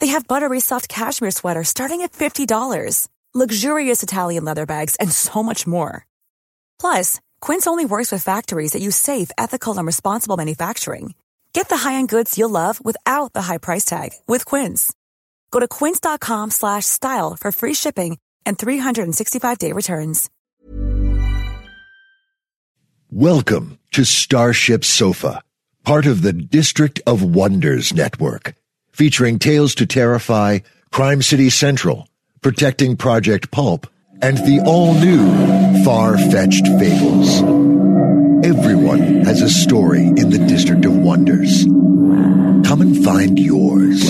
They have buttery soft cashmere sweaters starting at $50, luxurious Italian leather bags, and so much more. Plus, Quince only works with factories that use safe, ethical, and responsible manufacturing. Get the high-end goods you'll love without the high price tag with Quince. Go to quince.com slash style for free shipping and 365-day returns. Welcome to Starship Sofa, part of the District of Wonders network, featuring Tales to Terrify, Crime City Central, Protecting Project Pulp, and the all-new Far-Fetched Fables. Everyone has a story in the District of Wonders. Come and find yours.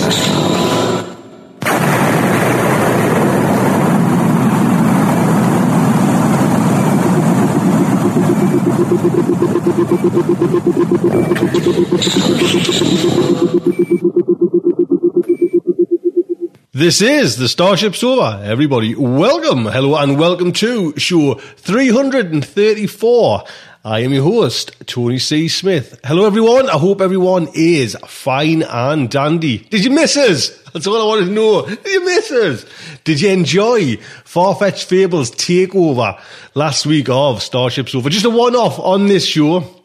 This is the Starship Sofa. Everybody, welcome, hello, and welcome to show 334. I am your host, Tony C. Smith. Hello, everyone. I hope everyone is fine and dandy. Did you miss us? That's all I wanted to know. Did you miss us? Did you enjoy Farfetched Fables takeover last week of Starship Sofa? Just a one-off on this show.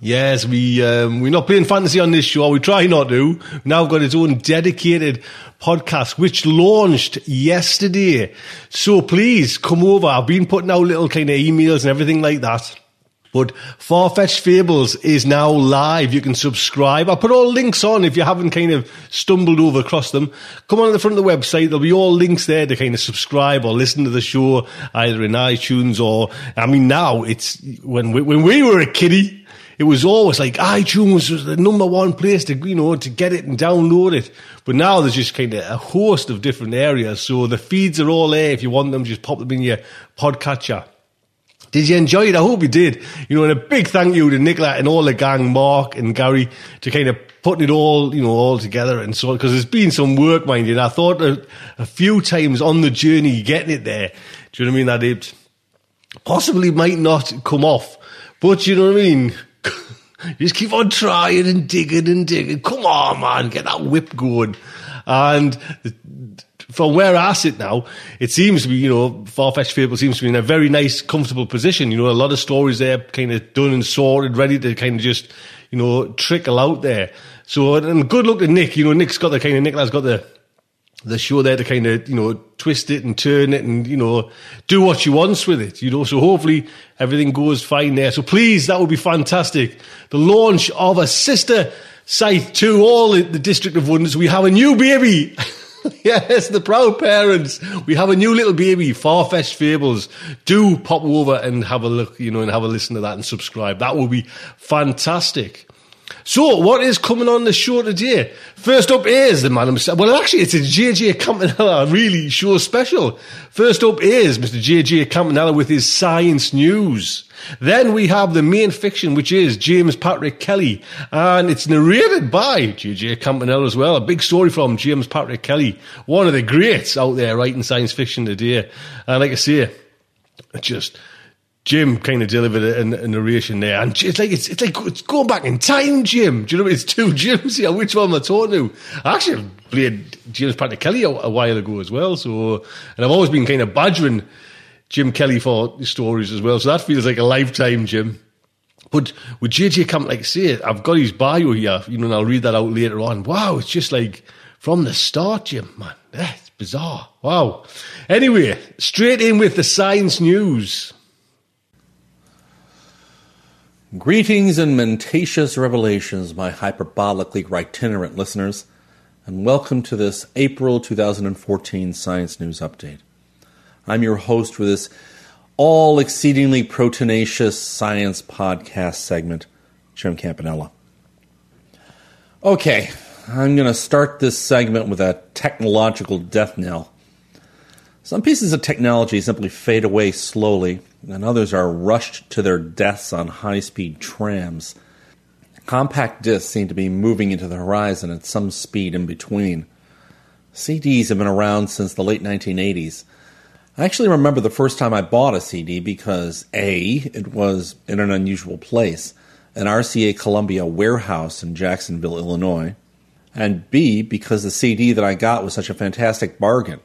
Yes, we um, we're not playing fantasy on this show. We try not to. We've now got its own dedicated podcast, which launched yesterday. So please come over. I've been putting out little kind of emails and everything like that. But Farfetched Fables is now live. You can subscribe. I'll put all links on if you haven't kind of stumbled over across them. Come on to the front of the website. There'll be all links there to kind of subscribe or listen to the show either in iTunes or, I mean, now it's when we, when we were a kiddie, it was always like iTunes was the number one place to, you know, to get it and download it. But now there's just kind of a host of different areas. So the feeds are all there. If you want them, just pop them in your podcatcher. Did you enjoy it? I hope you did. You know, and a big thank you to Nicola and all the gang, Mark and Gary, to kind of putting it all, you know, all together and so on. Because there's been some work, mind you. I thought a, a, few times on the journey getting it there. Do you know what I mean? That it possibly might not come off. But you know what I mean? You just keep on trying and digging and digging. Come on, man, get that whip going. And from where I sit now, it seems to be, you know, Farfetched Fable seems to be in a very nice, comfortable position. You know, a lot of stories there kind of done and sorted, ready to kind of just, you know, trickle out there. So, and good luck to Nick. You know, Nick's got the kind of, Nick has got the, the show there to kind of, you know, twist it and turn it and, you know, do what she wants with it, you know. So hopefully everything goes fine there. So please, that would be fantastic. The launch of a sister site to all the District of Wonders. We have a new baby. yes, the proud parents. We have a new little baby, Farfetched Fables. Do pop over and have a look, you know, and have a listen to that and subscribe. That will be fantastic. So, what is coming on the show today? First up is the man himself. Well, actually, it's a JJ Campanella really show special. First up is Mr. JJ Campanella with his science news. Then we have the main fiction, which is James Patrick Kelly, and it's narrated by JJ Campanella as well. A big story from James Patrick Kelly, one of the greats out there writing science fiction today. And like I say, just Jim kind of delivered a, a, narration there, and it's like it's, it's like it's going back in time, Jim. Do you know what it's two Jims here? Which one am I talking to? I actually played James Patrick Kelly a, a, while ago as well. So, and I've always been kind of badgering Jim Kelly for stories as well. So that feels like a lifetime, Jim. But with JJ Camp, like say, I've got his bio here, you know, and I'll read that out later on. Wow, it's just like from the start, Jim, man. That's bizarre. Wow. Anyway, straight in with the science news. Greetings and mentacious revelations, my hyperbolically itinerant listeners, and welcome to this April 2014 Science News Update. I'm your host for this all exceedingly proteinaceous science podcast segment, Jim Campanella. Okay, I'm going to start this segment with a technological death knell. Some pieces of technology simply fade away slowly, and others are rushed to their deaths on high speed trams. Compact discs seem to be moving into the horizon at some speed in between. CDs have been around since the late 1980s. I actually remember the first time I bought a CD because A, it was in an unusual place, an RCA Columbia warehouse in Jacksonville, Illinois, and B, because the CD that I got was such a fantastic bargain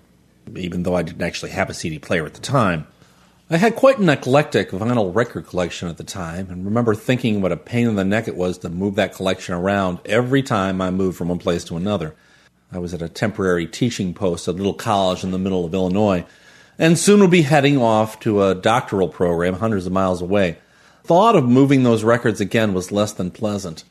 even though I didn't actually have a CD player at the time. I had quite an eclectic vinyl record collection at the time, and remember thinking what a pain in the neck it was to move that collection around every time I moved from one place to another. I was at a temporary teaching post at a little college in the middle of Illinois, and soon would be heading off to a doctoral program hundreds of miles away. Thought of moving those records again was less than pleasant.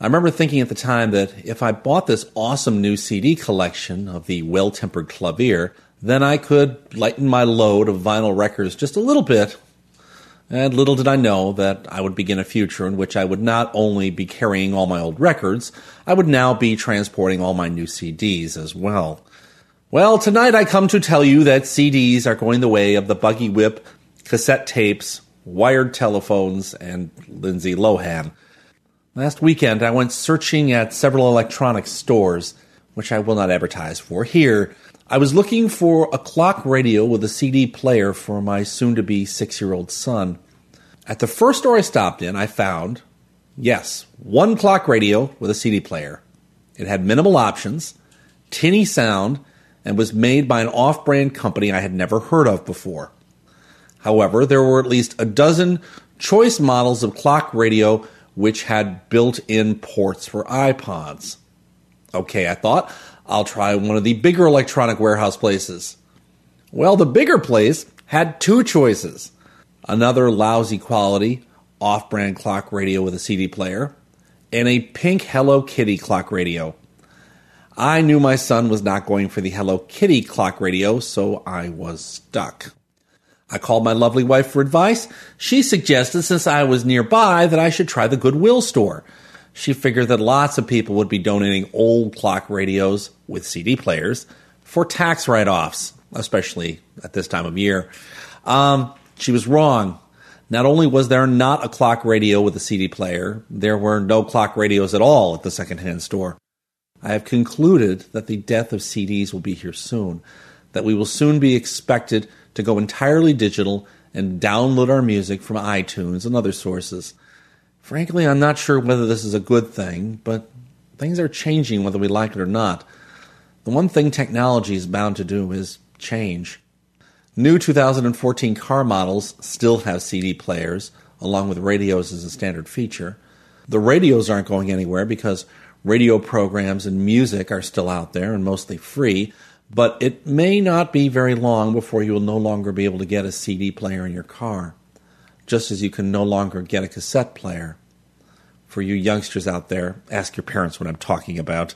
I remember thinking at the time that if I bought this awesome new CD collection of the Well Tempered Clavier, then I could lighten my load of vinyl records just a little bit. And little did I know that I would begin a future in which I would not only be carrying all my old records, I would now be transporting all my new CDs as well. Well, tonight I come to tell you that CDs are going the way of the buggy whip, cassette tapes, wired telephones, and Lindsay Lohan. Last weekend I went searching at several electronic stores, which I will not advertise for here, I was looking for a clock radio with a CD player for my soon to be six year old son. At the first store I stopped in, I found, yes, one clock radio with a CD player. It had minimal options, tinny sound, and was made by an off brand company I had never heard of before. However, there were at least a dozen choice models of clock radio which had built in ports for iPods. Okay, I thought, I'll try one of the bigger electronic warehouse places. Well, the bigger place had two choices another lousy quality off brand clock radio with a CD player, and a pink Hello Kitty clock radio. I knew my son was not going for the Hello Kitty clock radio, so I was stuck. I called my lovely wife for advice. She suggested, since I was nearby, that I should try the Goodwill store she figured that lots of people would be donating old clock radios with CD players for tax write offs, especially at this time of year. Um, she was wrong. Not only was there not a clock radio with a CD player, there were no clock radios at all at the secondhand store. I have concluded that the death of CDs will be here soon, that we will soon be expected to go entirely digital and download our music from iTunes and other sources. Frankly, I'm not sure whether this is a good thing, but things are changing whether we like it or not. The one thing technology is bound to do is change. New 2014 car models still have CD players, along with radios as a standard feature. The radios aren't going anywhere because radio programs and music are still out there and mostly free, but it may not be very long before you will no longer be able to get a CD player in your car, just as you can no longer get a cassette player for you youngsters out there, ask your parents what I'm talking about.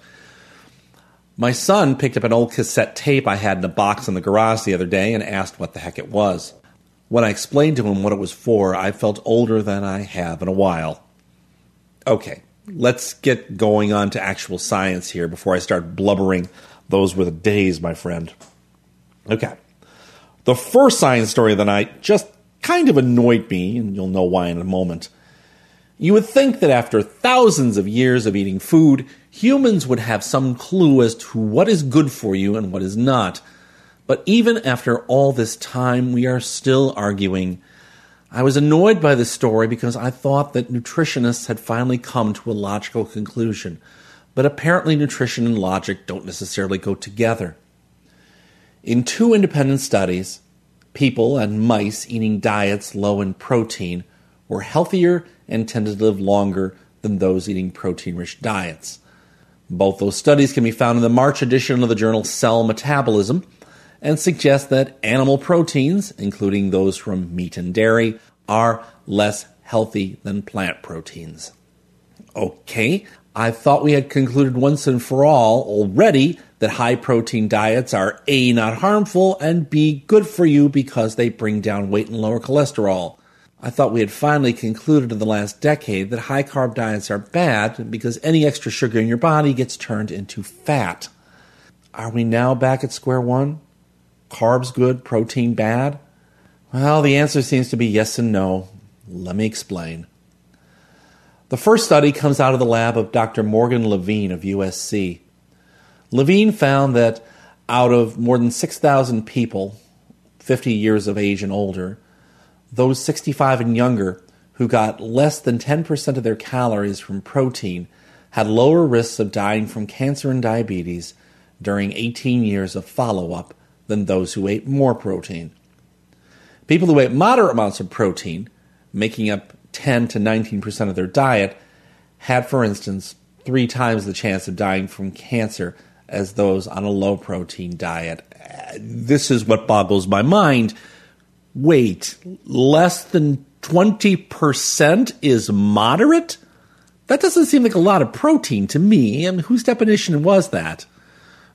My son picked up an old cassette tape I had in a box in the garage the other day and asked what the heck it was. When I explained to him what it was for, I felt older than I have in a while. Okay, let's get going on to actual science here before I start blubbering those were the days, my friend. Okay. The first science story of the night just kind of annoyed me, and you'll know why in a moment. You would think that after thousands of years of eating food, humans would have some clue as to what is good for you and what is not. But even after all this time, we are still arguing. I was annoyed by this story because I thought that nutritionists had finally come to a logical conclusion. But apparently, nutrition and logic don't necessarily go together. In two independent studies, people and mice eating diets low in protein were healthier and tended to live longer than those eating protein rich diets. Both those studies can be found in the March edition of the journal Cell Metabolism and suggest that animal proteins, including those from meat and dairy, are less healthy than plant proteins. Okay, I thought we had concluded once and for all already that high protein diets are A, not harmful, and B, good for you because they bring down weight and lower cholesterol. I thought we had finally concluded in the last decade that high carb diets are bad because any extra sugar in your body gets turned into fat. Are we now back at square one? Carbs good, protein bad? Well, the answer seems to be yes and no. Let me explain. The first study comes out of the lab of Dr. Morgan Levine of USC. Levine found that out of more than 6,000 people, 50 years of age and older, those 65 and younger who got less than 10% of their calories from protein had lower risks of dying from cancer and diabetes during 18 years of follow up than those who ate more protein. People who ate moderate amounts of protein, making up 10 to 19% of their diet, had, for instance, three times the chance of dying from cancer as those on a low protein diet. This is what boggles my mind. Wait, less than 20% is moderate? That doesn't seem like a lot of protein to me. I mean, whose definition was that?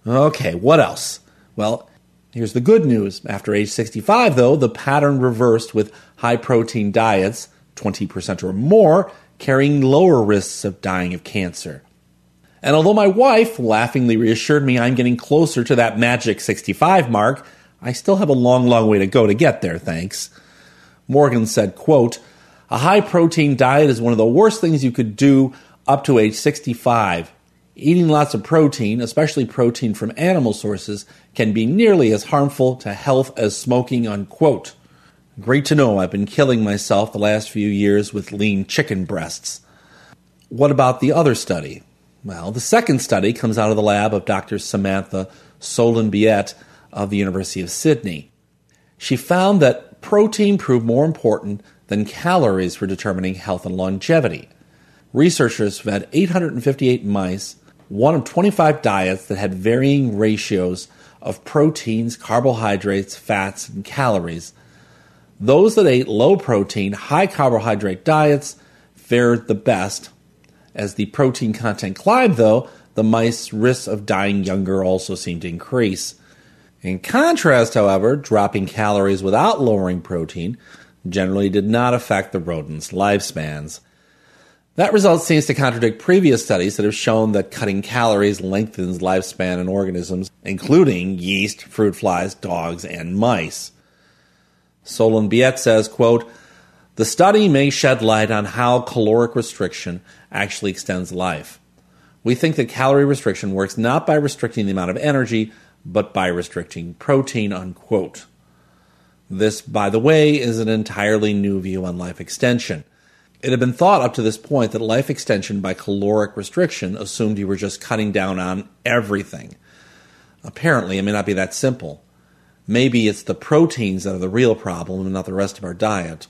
Okay, what else? Well, here's the good news. After age 65, though, the pattern reversed with high protein diets, 20% or more, carrying lower risks of dying of cancer. And although my wife laughingly reassured me I'm getting closer to that magic 65 mark, I still have a long, long way to go to get there, thanks. Morgan said, quote, a high protein diet is one of the worst things you could do up to age 65. Eating lots of protein, especially protein from animal sources, can be nearly as harmful to health as smoking, unquote. Great to know I've been killing myself the last few years with lean chicken breasts. What about the other study? Well, the second study comes out of the lab of Dr. Samantha Solon-Biet of the University of Sydney. She found that protein proved more important than calories for determining health and longevity. Researchers fed 858 mice one of 25 diets that had varying ratios of proteins, carbohydrates, fats, and calories. Those that ate low protein, high carbohydrate diets fared the best. As the protein content climbed, though, the mice's risks of dying younger also seemed to increase. In contrast, however, dropping calories without lowering protein generally did not affect the rodents' lifespans. That result seems to contradict previous studies that have shown that cutting calories lengthens lifespan in organisms, including yeast, fruit flies, dogs, and mice. Solon-Biet says, quote, the study may shed light on how caloric restriction actually extends life. We think that calorie restriction works not by restricting the amount of energy, but by restricting protein, unquote. This, by the way, is an entirely new view on life extension. It had been thought up to this point that life extension by caloric restriction assumed you were just cutting down on everything. Apparently, it may not be that simple. Maybe it's the proteins that are the real problem and not the rest of our diet.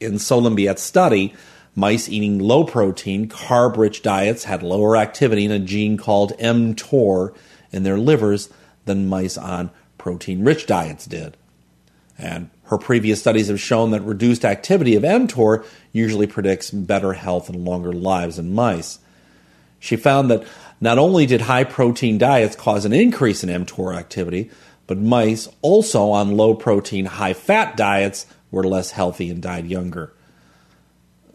In Solon-Biet's study, mice eating low protein, carb rich diets had lower activity in a gene called mTOR in their livers than mice on protein rich diets did. And her previous studies have shown that reduced activity of mTOR usually predicts better health and longer lives in mice. She found that not only did high protein diets cause an increase in mTOR activity, but mice also on low protein, high fat diets were less healthy and died younger.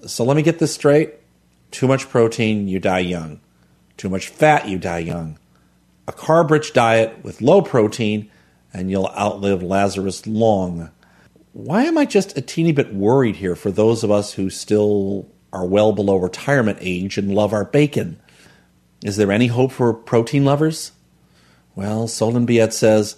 So let me get this straight. Too much protein, you die young. Too much fat, you die young. A carb rich diet with low protein, and you'll outlive Lazarus long why am I just a teeny bit worried here for those of us who still are well below retirement age and love our bacon? Is there any hope for protein lovers? Well, Solon-Biet says,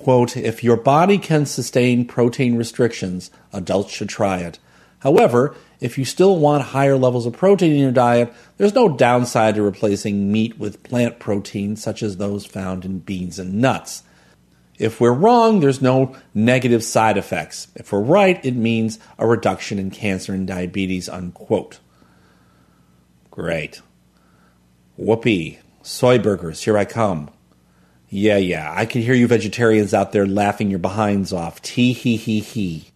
quote, if your body can sustain protein restrictions, adults should try it. However, if you still want higher levels of protein in your diet, there's no downside to replacing meat with plant proteins such as those found in beans and nuts. If we're wrong, there's no negative side effects. If we're right, it means a reduction in cancer and diabetes, unquote. Great. Whoopee. Soy burgers, here I come. Yeah, yeah, I can hear you vegetarians out there laughing your behinds off. Tee hee hee hee.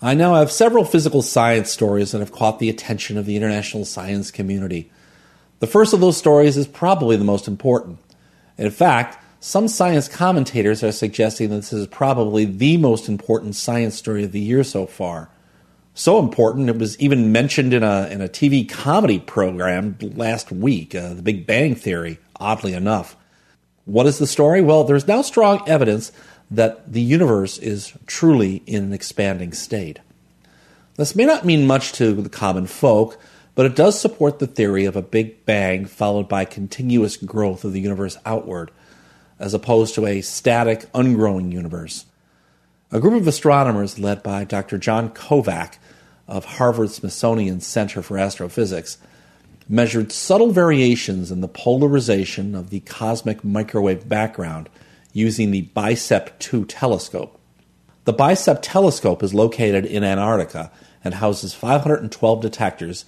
I now have several physical science stories that have caught the attention of the international science community. The first of those stories is probably the most important. In fact, some science commentators are suggesting that this is probably the most important science story of the year so far. So important, it was even mentioned in a, in a TV comedy program last week, uh, The Big Bang Theory, oddly enough. What is the story? Well, there's now strong evidence that the universe is truly in an expanding state. This may not mean much to the common folk, but it does support the theory of a big bang followed by continuous growth of the universe outward, as opposed to a static, ungrowing universe. A group of astronomers led by Dr. John Kovac of Harvard Smithsonian Center for Astrophysics measured subtle variations in the polarization of the cosmic microwave background using the BICEP 2 telescope. The BICEP telescope is located in Antarctica and houses 512 detectors,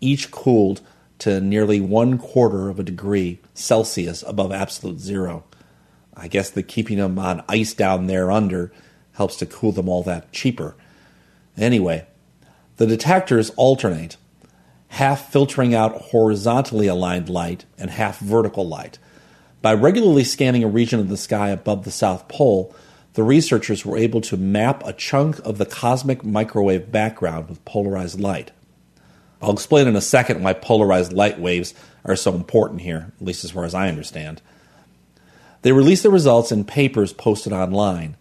each cooled to nearly one quarter of a degree Celsius above absolute zero. I guess the keeping them on ice down there under helps to cool them all that cheaper. Anyway, the detectors alternate, half filtering out horizontally aligned light and half vertical light. By regularly scanning a region of the sky above the South Pole, the researchers were able to map a chunk of the cosmic microwave background with polarized light. I'll explain in a second why polarized light waves are so important here, at least as far as I understand. They released the results in papers posted online.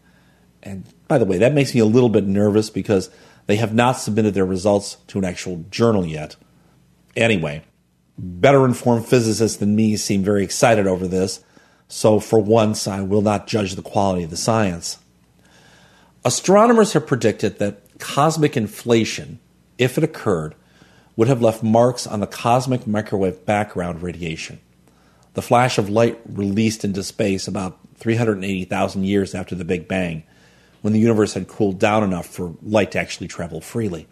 And by the way, that makes me a little bit nervous because they have not submitted their results to an actual journal yet. Anyway, better informed physicists than me seem very excited over this, so for once I will not judge the quality of the science. Astronomers have predicted that cosmic inflation, if it occurred, would have left marks on the cosmic microwave background radiation. The flash of light released into space about 380,000 years after the Big Bang when the universe had cooled down enough for light to actually travel freely.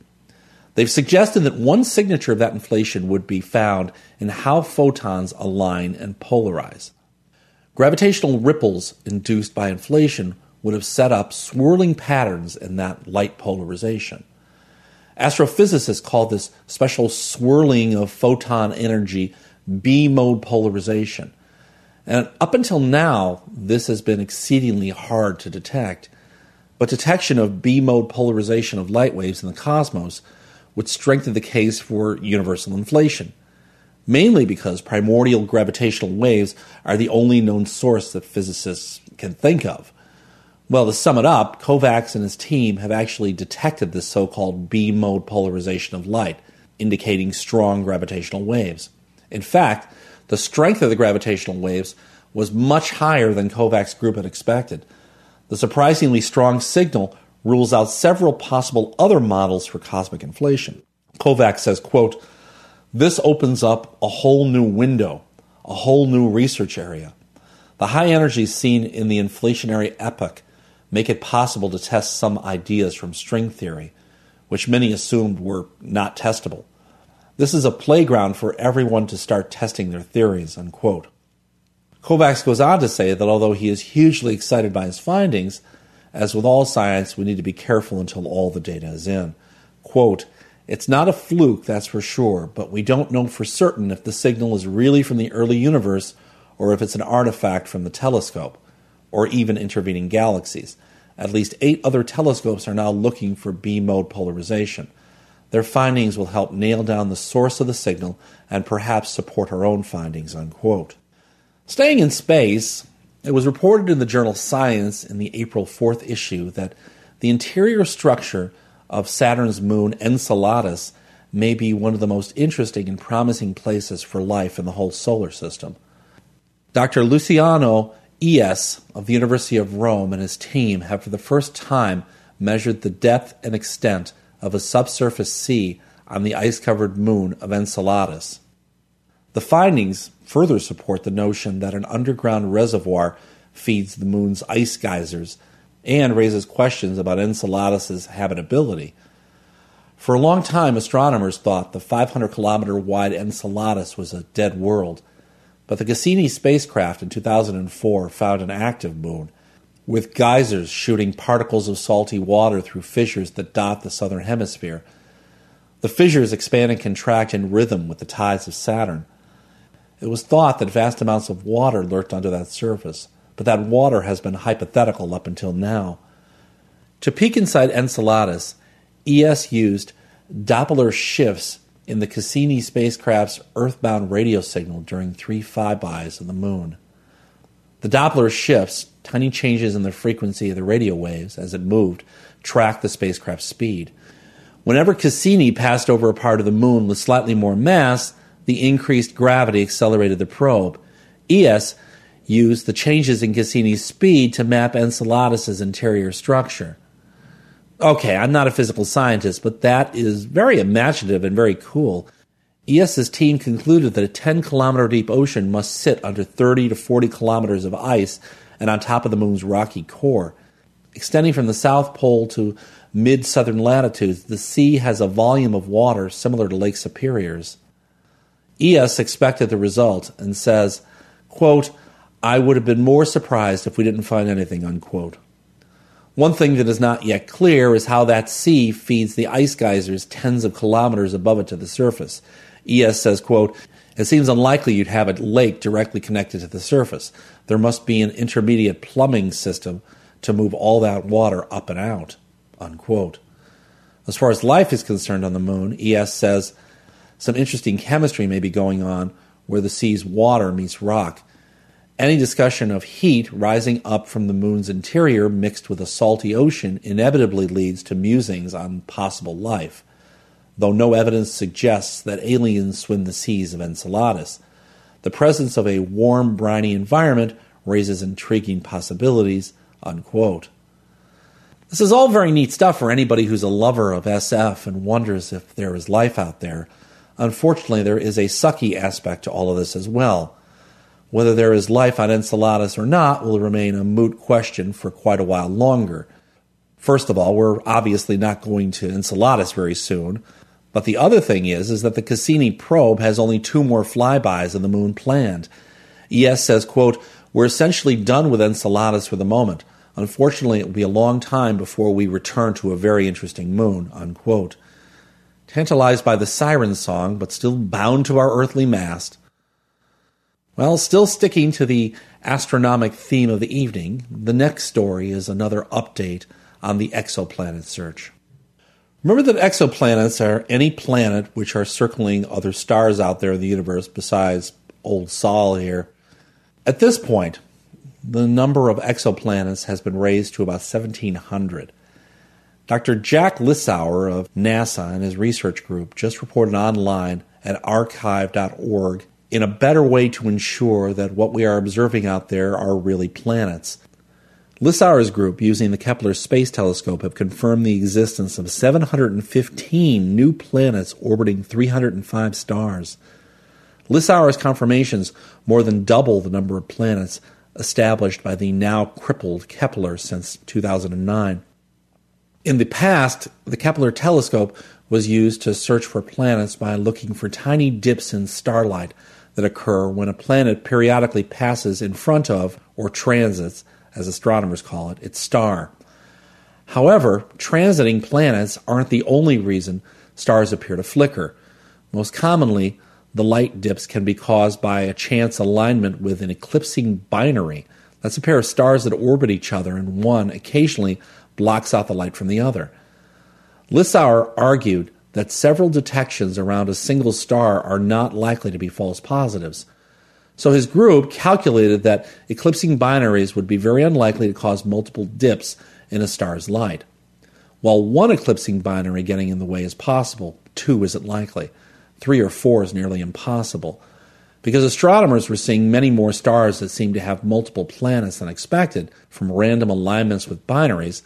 They've suggested that one signature of that inflation would be found in how photons align and polarize. Gravitational ripples induced by inflation would have set up swirling patterns in that light polarization. Astrophysicists call this special swirling of photon energy B mode polarization. And up until now, this has been exceedingly hard to detect but detection of B mode polarization of light waves in the cosmos would strengthen the case for universal inflation, mainly because primordial gravitational waves are the only known source that physicists can think of. Well, to sum it up, Kovacs and his team have actually detected this so called B mode polarization of light, indicating strong gravitational waves. In fact, the strength of the gravitational waves was much higher than Kovac's group had expected. The surprisingly strong signal rules out several possible other models for cosmic inflation. Kovac says, quote, this opens up a whole new window, a whole new research area. The high energies seen in the inflationary epoch make it possible to test some ideas from string theory, which many assumed were not testable. This is a playground for everyone to start testing their theories, unquote. Kovacs goes on to say that although he is hugely excited by his findings, as with all science, we need to be careful until all the data is in. Quote, it's not a fluke, that's for sure, but we don't know for certain if the signal is really from the early universe or if it's an artifact from the telescope, or even intervening galaxies. At least eight other telescopes are now looking for B mode polarization. Their findings will help nail down the source of the signal and perhaps support our own findings. Unquote. Staying in space, it was reported in the journal Science in the April 4th issue that the interior structure of Saturn's moon Enceladus may be one of the most interesting and promising places for life in the whole solar system. Dr. Luciano Iess of the University of Rome and his team have for the first time measured the depth and extent of a subsurface sea on the ice covered moon of Enceladus. The findings further support the notion that an underground reservoir feeds the moon's ice geysers and raises questions about Enceladus' habitability. For a long time, astronomers thought the 500 kilometer wide Enceladus was a dead world, but the Cassini spacecraft in 2004 found an active moon. with geysers shooting particles of salty water through fissures that dot the southern hemisphere. The fissures expand and contract in rhythm with the tides of Saturn. It was thought that vast amounts of water lurked under that surface, but that water has been hypothetical up until now. To peek inside Enceladus, Iess used Doppler shifts in the Cassini spacecraft's earthbound radio signal during three flybys of the moon. The Doppler shifts, tiny changes in the frequency of the radio waves as it moved, tracked the spacecraft's speed. Whenever Cassini passed over a part of the moon with slightly more mass, the increased gravity accelerated the probe. Iess used the changes in Cassini's speed to map Enceladus's interior structure okay, I'm not a physical scientist, but that is very imaginative and very cool. Iess's team concluded that a 10 kilometer deep ocean must sit under 30 to 40 kilometers of ice and on top of the moon's rocky core. Extending from the South Pole to mid southern latitudes, the sea has a volume of water similar to Lake Superior's. Iess expected the result and says, quote, I would have been more surprised if we didn't find anything, unquote. One thing that is not yet clear is how that sea feeds the ice geysers tens of kilometers above it to the surface. Iess says, quote, it seems unlikely you'd have a lake directly connected to the surface. There must be an intermediate plumbing system to move all that water up and out. Unquote. As far as life is concerned on the moon, Iess says some interesting chemistry may be going on where the sea's water meets rock. Any discussion of heat rising up from the moon's interior mixed with a salty ocean inevitably leads to musings on possible life, though no evidence suggests that aliens swim the seas of Enceladus. The presence of a warm, briny environment raises intriguing possibilities. Unquote. This is all very neat stuff for anybody who's a lover of SF and wonders if there is life out there. Unfortunately, there is a sucky aspect to all of this as well. Whether there is life on Enceladus or not will remain a moot question for quite a while longer. First of all, we're obviously not going to Enceladus very soon. But the other thing is, is that the Cassini probe has only two more flybys of the moon planned. Iess says, quote, We're essentially done with Enceladus for the moment. Unfortunately, it will be a long time before we return to a very interesting moon, unquote. Tantalized by the siren song, but still bound to our earthly mast, well, still sticking to the astronomic theme of the evening, the next story is another update on the exoplanet search. Remember that exoplanets are any planet which are circling other stars out there in the universe besides old Sol here. At this point, the number of exoplanets has been raised to about 1,700. Dr. Jack Lissauer of NASA and his research group just reported online at arXiv.org in a better way to ensure that what we are observing out there are really planets. Lissauer's group, using the Kepler Space Telescope, have confirmed the existence of 715 new planets orbiting 305 stars. Lissauer's confirmations more than double the number of planets established by the now crippled Kepler since 2009. In the past, the Kepler telescope was used to search for planets by looking for tiny dips in starlight that occur when a planet periodically passes in front of, or transits, as astronomers call it, its star. However, transiting planets aren't the only reason stars appear to flicker. Most commonly, the light dips can be caused by a chance alignment with an eclipsing binary. That's a pair of stars that orbit each other, and one occasionally blocks out the light from the other. Lissauer argued that several detections around a single star are not likely to be false positives. So his group calculated that eclipsing binaries would be very unlikely to cause multiple dips in a star's light. While one eclipsing binary getting in the way is possible, two isn't likely. Three or four is nearly impossible. Because astronomers were seeing many more stars that seemed to have multiple planets than expected from random alignments with binaries,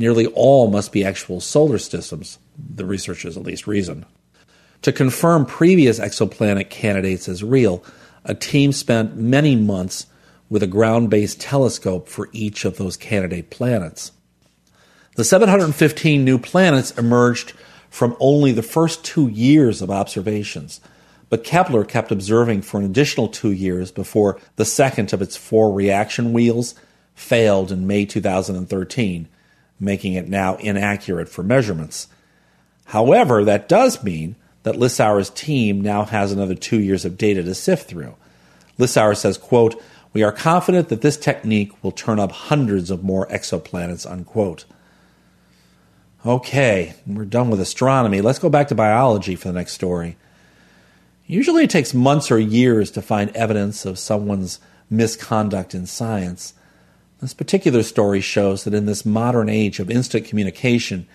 nearly all must be actual solar systems, the researchers at least reason. To confirm previous exoplanet candidates as real, a team spent many months with a ground based telescope for each of those candidate planets. The 715 new planets emerged from only the first two years of observations, but Kepler kept observing for an additional two years before the second of its four reaction wheels failed in May 2013, making it now inaccurate for measurements. However, that does mean that Lissauer's team now has another two years of data to sift through. Lissauer says, quote, we are confident that this technique will turn up hundreds of more exoplanets, unquote. Okay, we're done with astronomy. Let's go back to biology for the next story. Usually it takes months or years to find evidence of someone's misconduct in science. This particular story shows that in this modern age of instant communication,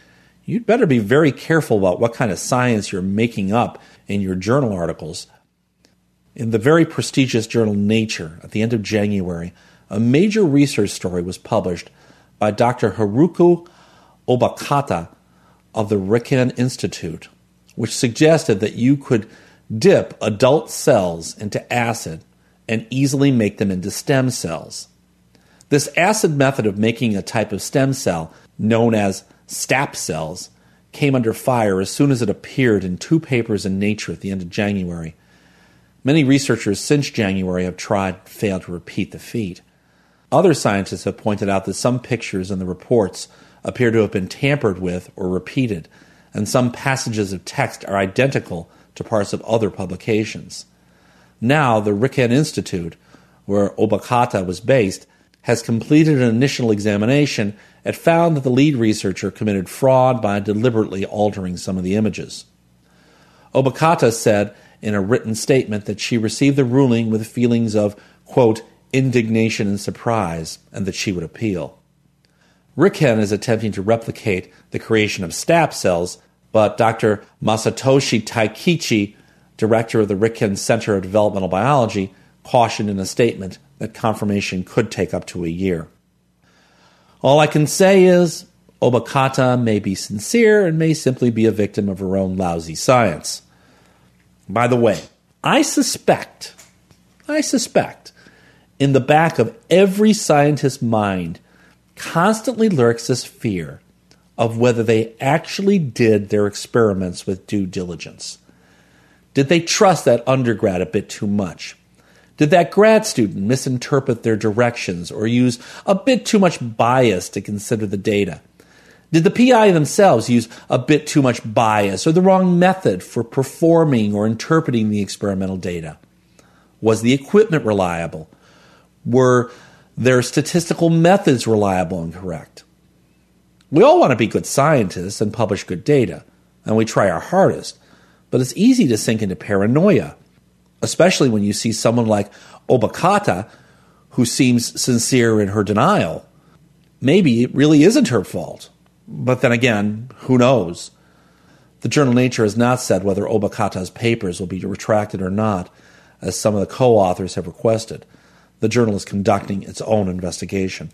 you'd better be very careful about what kind of science you're making up in your journal articles. In the very prestigious journal Nature, at the end of January, a major research story was published by Dr. Haruko Obokata of the Riken Institute, which suggested that you could dip adult cells into acid and easily make them into stem cells. This acid method of making a type of stem cell, known as STAP cells, came under fire as soon as it appeared in two papers in Nature at the end of January. Many researchers since January have tried and failed to repeat the feat. Other scientists have pointed out that some pictures in the reports appear to have been tampered with or repeated, and some passages of text are identical to parts of other publications. Now, the Riken Institute, where Obokata was based, has completed an initial examination and found that the lead researcher committed fraud by deliberately altering some of the images. Obokata said in a written statement that she received the ruling with feelings of, quote, indignation and surprise, and that she would appeal. Riken is attempting to replicate the creation of STAP cells, but Dr. Masatoshi Takeichi, director of the Riken Center of Developmental Biology, cautioned in a statement that confirmation could take up to a year. All I can say is Obokata may be sincere and may simply be a victim of her own lousy science. By the way, I suspect, I suspect, in the back of every scientist's mind constantly lurks this fear of whether they actually did their experiments with due diligence. Did they trust that undergrad a bit too much? Did that grad student misinterpret their directions or use a bit too much bias to consider the data? Did the PI themselves use a bit too much bias or the wrong method for performing or interpreting the experimental data? Was the equipment reliable? Were their statistical methods reliable and correct? We all want to be good scientists and publish good data, and we try our hardest, but it's easy to sink into paranoia, especially when you see someone like Obokata, who seems sincere in her denial. Maybe it really isn't her fault. But then again, who knows? The journal Nature has not said whether Obokata's papers will be retracted or not, as some of the co authors have requested. The journal is conducting its own investigation.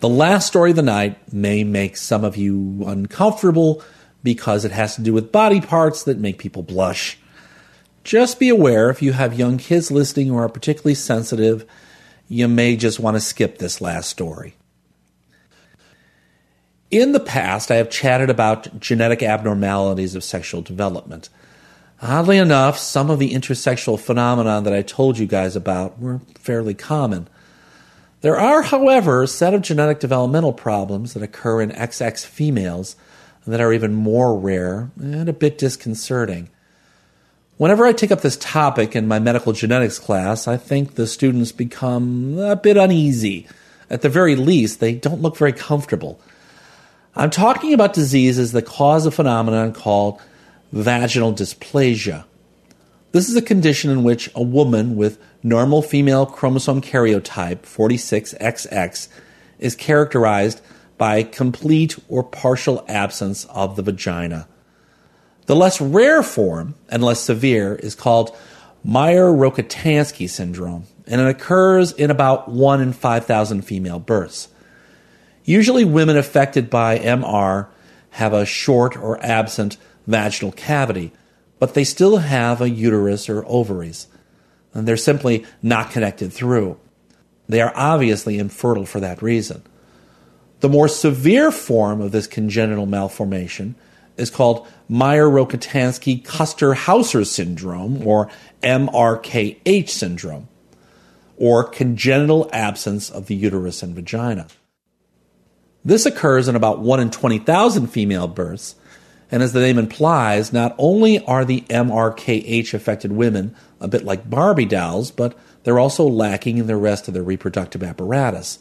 The last story of the night may make some of you uncomfortable because it has to do with body parts that make people blush. Just be aware if you have young kids listening or are particularly sensitive, you may just want to skip this last story. In the past, I have chatted about genetic abnormalities of sexual development. Oddly enough, some of the intersexual phenomena that I told you guys about were fairly common. There are, however, a set of genetic developmental problems that occur in XX females that are even more rare and a bit disconcerting. Whenever I take up this topic in my medical genetics class, I think the students become a bit uneasy. At the very least, they don't look very comfortable. I'm talking about diseases that cause a phenomenon called vaginal dysplasia. This is a condition in which a woman with normal female chromosome karyotype 46XX is characterized by complete or partial absence of the vagina. The less rare form and less severe is called Mayer-Rokitansky syndrome, and it occurs in about 1 in 5,000 female births. Usually, women affected by MR have a short or absent vaginal cavity, but they still have a uterus or ovaries, and they're simply not connected through. They are obviously infertile for that reason. The more severe form of this congenital malformation is called Mayer-Rokitansky Kuster-Hauser syndrome, or MRKH syndrome. or congenital absence of the uterus and vagina. This occurs in about 1 in 20,000 female births, and as the name implies, not only are the MRKH affected women a bit like Barbie dolls, but they're also lacking in the rest of their reproductive apparatus.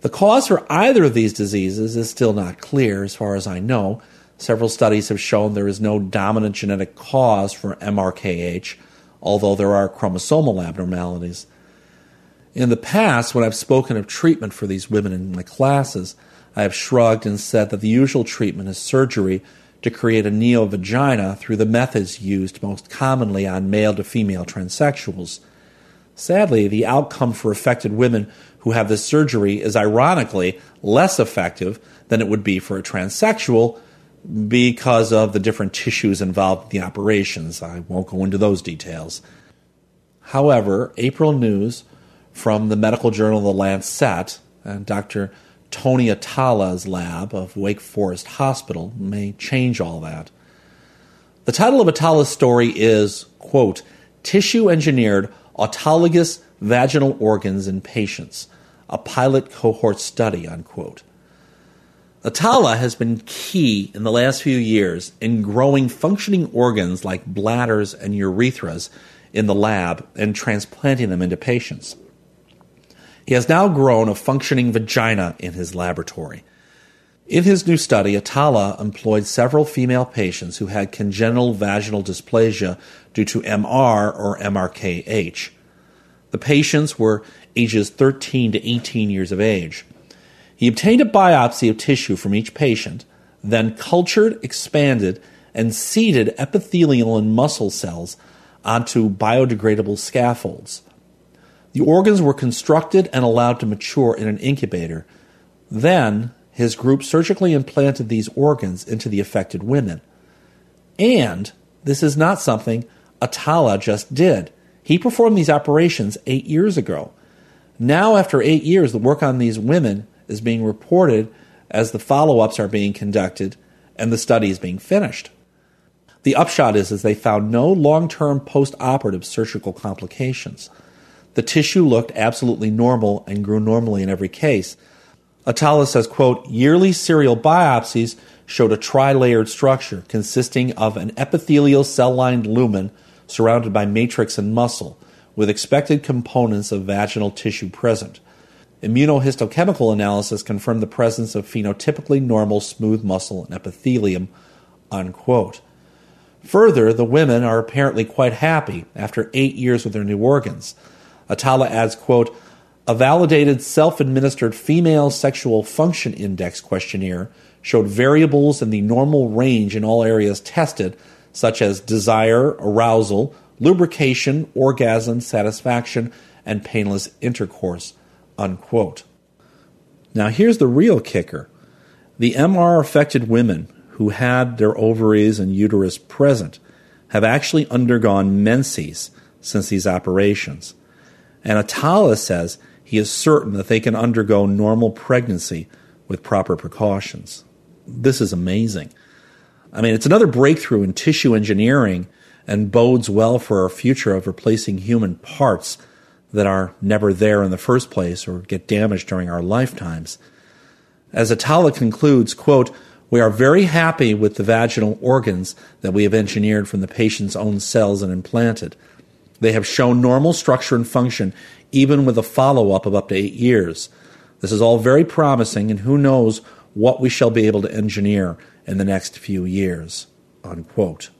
The cause for either of these diseases is still not clear, as far as I know. Several studies have shown there is no dominant genetic cause for MRKH, although there are chromosomal abnormalities. In the past, when I've spoken of treatment for these women in my classes, I have shrugged and said that the usual treatment is surgery to create a neovagina through the methods used most commonly on male to female transsexuals. Sadly, the outcome for affected women who have this surgery is ironically less effective than it would be for a transsexual because of the different tissues involved in the operations. I won't go into those details. However, April news from the medical journal The Lancet and Dr. Tony Atala's lab of Wake Forest Hospital may change all that. The title of Atala's story is, quote, Tissue Engineered Autologous Vaginal Organs in Patients, a pilot cohort study, unquote. Atala has been key in the last few years in growing functioning organs like bladders and urethras in the lab and transplanting them into patients. He has now grown a functioning vagina in his laboratory. In his new study, Atala employed several female patients who had congenital vaginal dysplasia due to MR or MRKH. The patients were ages 13 to 18 years of age. He obtained a biopsy of tissue from each patient, then cultured, expanded, and seeded epithelial and muscle cells onto biodegradable scaffolds. The organs were constructed and allowed to mature in an incubator. Then, his group surgically implanted these organs into the affected women. And this is not something Atala just did. He performed these operations eight years ago. Now, after eight years, the work on these women is being reported as the follow ups are being conducted and the study is being finished. The upshot is, is they found no long term post operative surgical complications. The tissue looked absolutely normal and grew normally in every case. Atala says, quote, yearly serial biopsies showed a tri-layered structure consisting of an epithelial cell-lined lumen surrounded by matrix and muscle, with expected components of vaginal tissue present. Immunohistochemical analysis confirmed the presence of phenotypically normal smooth muscle and epithelium. Unquote. Further, the women are apparently quite happy after eight years with their new organs. Atala adds, quote, a validated self administered female sexual function index questionnaire showed variables in the normal range in all areas tested, such as desire, arousal, lubrication, orgasm, satisfaction, and painless intercourse. Unquote. Now, here's the real kicker the MR affected women who had their ovaries and uterus present have actually undergone menses since these operations. And Atala says he is certain that they can undergo normal pregnancy with proper precautions. This is amazing. I mean, it's another breakthrough in tissue engineering and bodes well for our future of replacing human parts that are never there in the first place or get damaged during our lifetimes. As Atala concludes, quote, we are very happy with the vaginal organs that we have engineered from the patient's own cells and implanted. They have shown normal structure and function even with a follow up of up to eight years. This is all very promising, and who knows what we shall be able to engineer in the next few years. Unquote.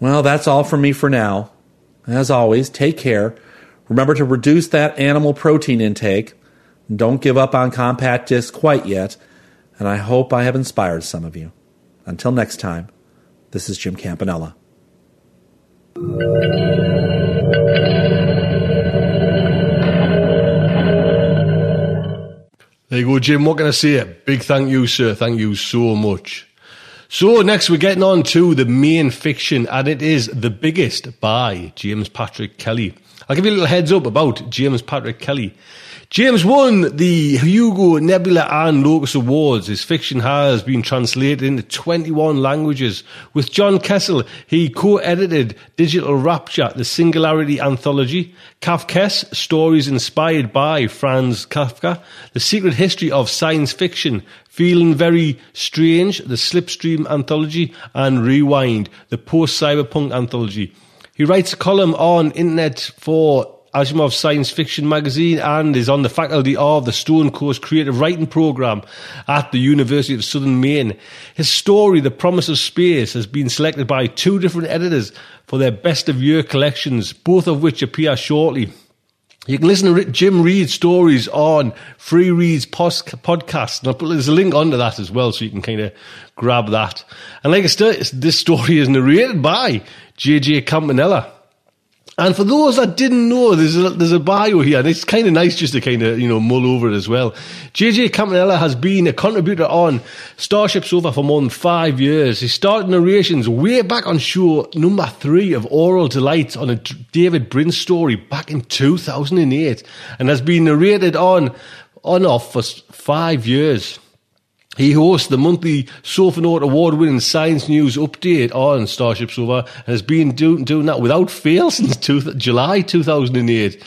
Well, that's all from me for now. As always, take care. Remember to reduce that animal protein intake. Don't give up on compact discs quite yet, and I hope I have inspired some of you. Until next time, this is Jim Campanella. There you go, Jim. What can I say? Big thank you, sir. Thank you so much. So next we're getting on to the main fiction, and it is The Biggest by James Patrick Kelly. I'll give you a little heads up about James Patrick Kelly. James won the Hugo, Nebula, and Locus Awards. His fiction has been translated into 21 languages. With John Kessel, he co-edited Digital Rapture, the Singularity Anthology, Kafkaesque Stories Inspired by Franz Kafka, The Secret History of Science Fiction, Feeling Very Strange, the Slipstream Anthology, and Rewind, the Post-Cyberpunk Anthology. He writes a column on internet for Asimov Science Fiction magazine and is on the faculty of the Stone Coast Creative Writing Program at the University of Southern Maine. His story, The Promise of Space, has been selected by two different editors for their best of year collections, both of which appear shortly. You can listen to Jim Reed's stories on Free Reads podcast. And I'll put, there's a link under that as well, so you can kind of grab that. And like I said, this story is narrated by JJ Campanella. And for those that didn't know, there's a, there's a bio here, and it's kind of nice just to kind of, you know, mull over it as well. JJ Campanella has been a contributor on Starship Sofa for more than five years. He started narrations way back on show number three of Aural Delight on a David Brin story back in 2008, and has been narrated on, on off for five years. He hosts the monthly Sofanaut award winning science news update on Starship Sofa and has been do- doing that without fail since two- July 2008.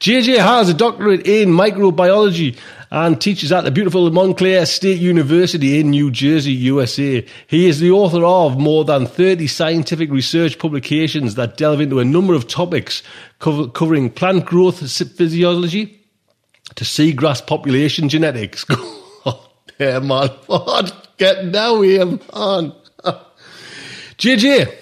JJ has a doctorate in microbiology and teaches at the beautiful Montclair State University in New Jersey, USA. He is the author of more than 30 scientific research publications that delve into a number of topics cover- covering plant growth physiology to seagrass population genetics. Yeah, man. What? Get down here, man. JJ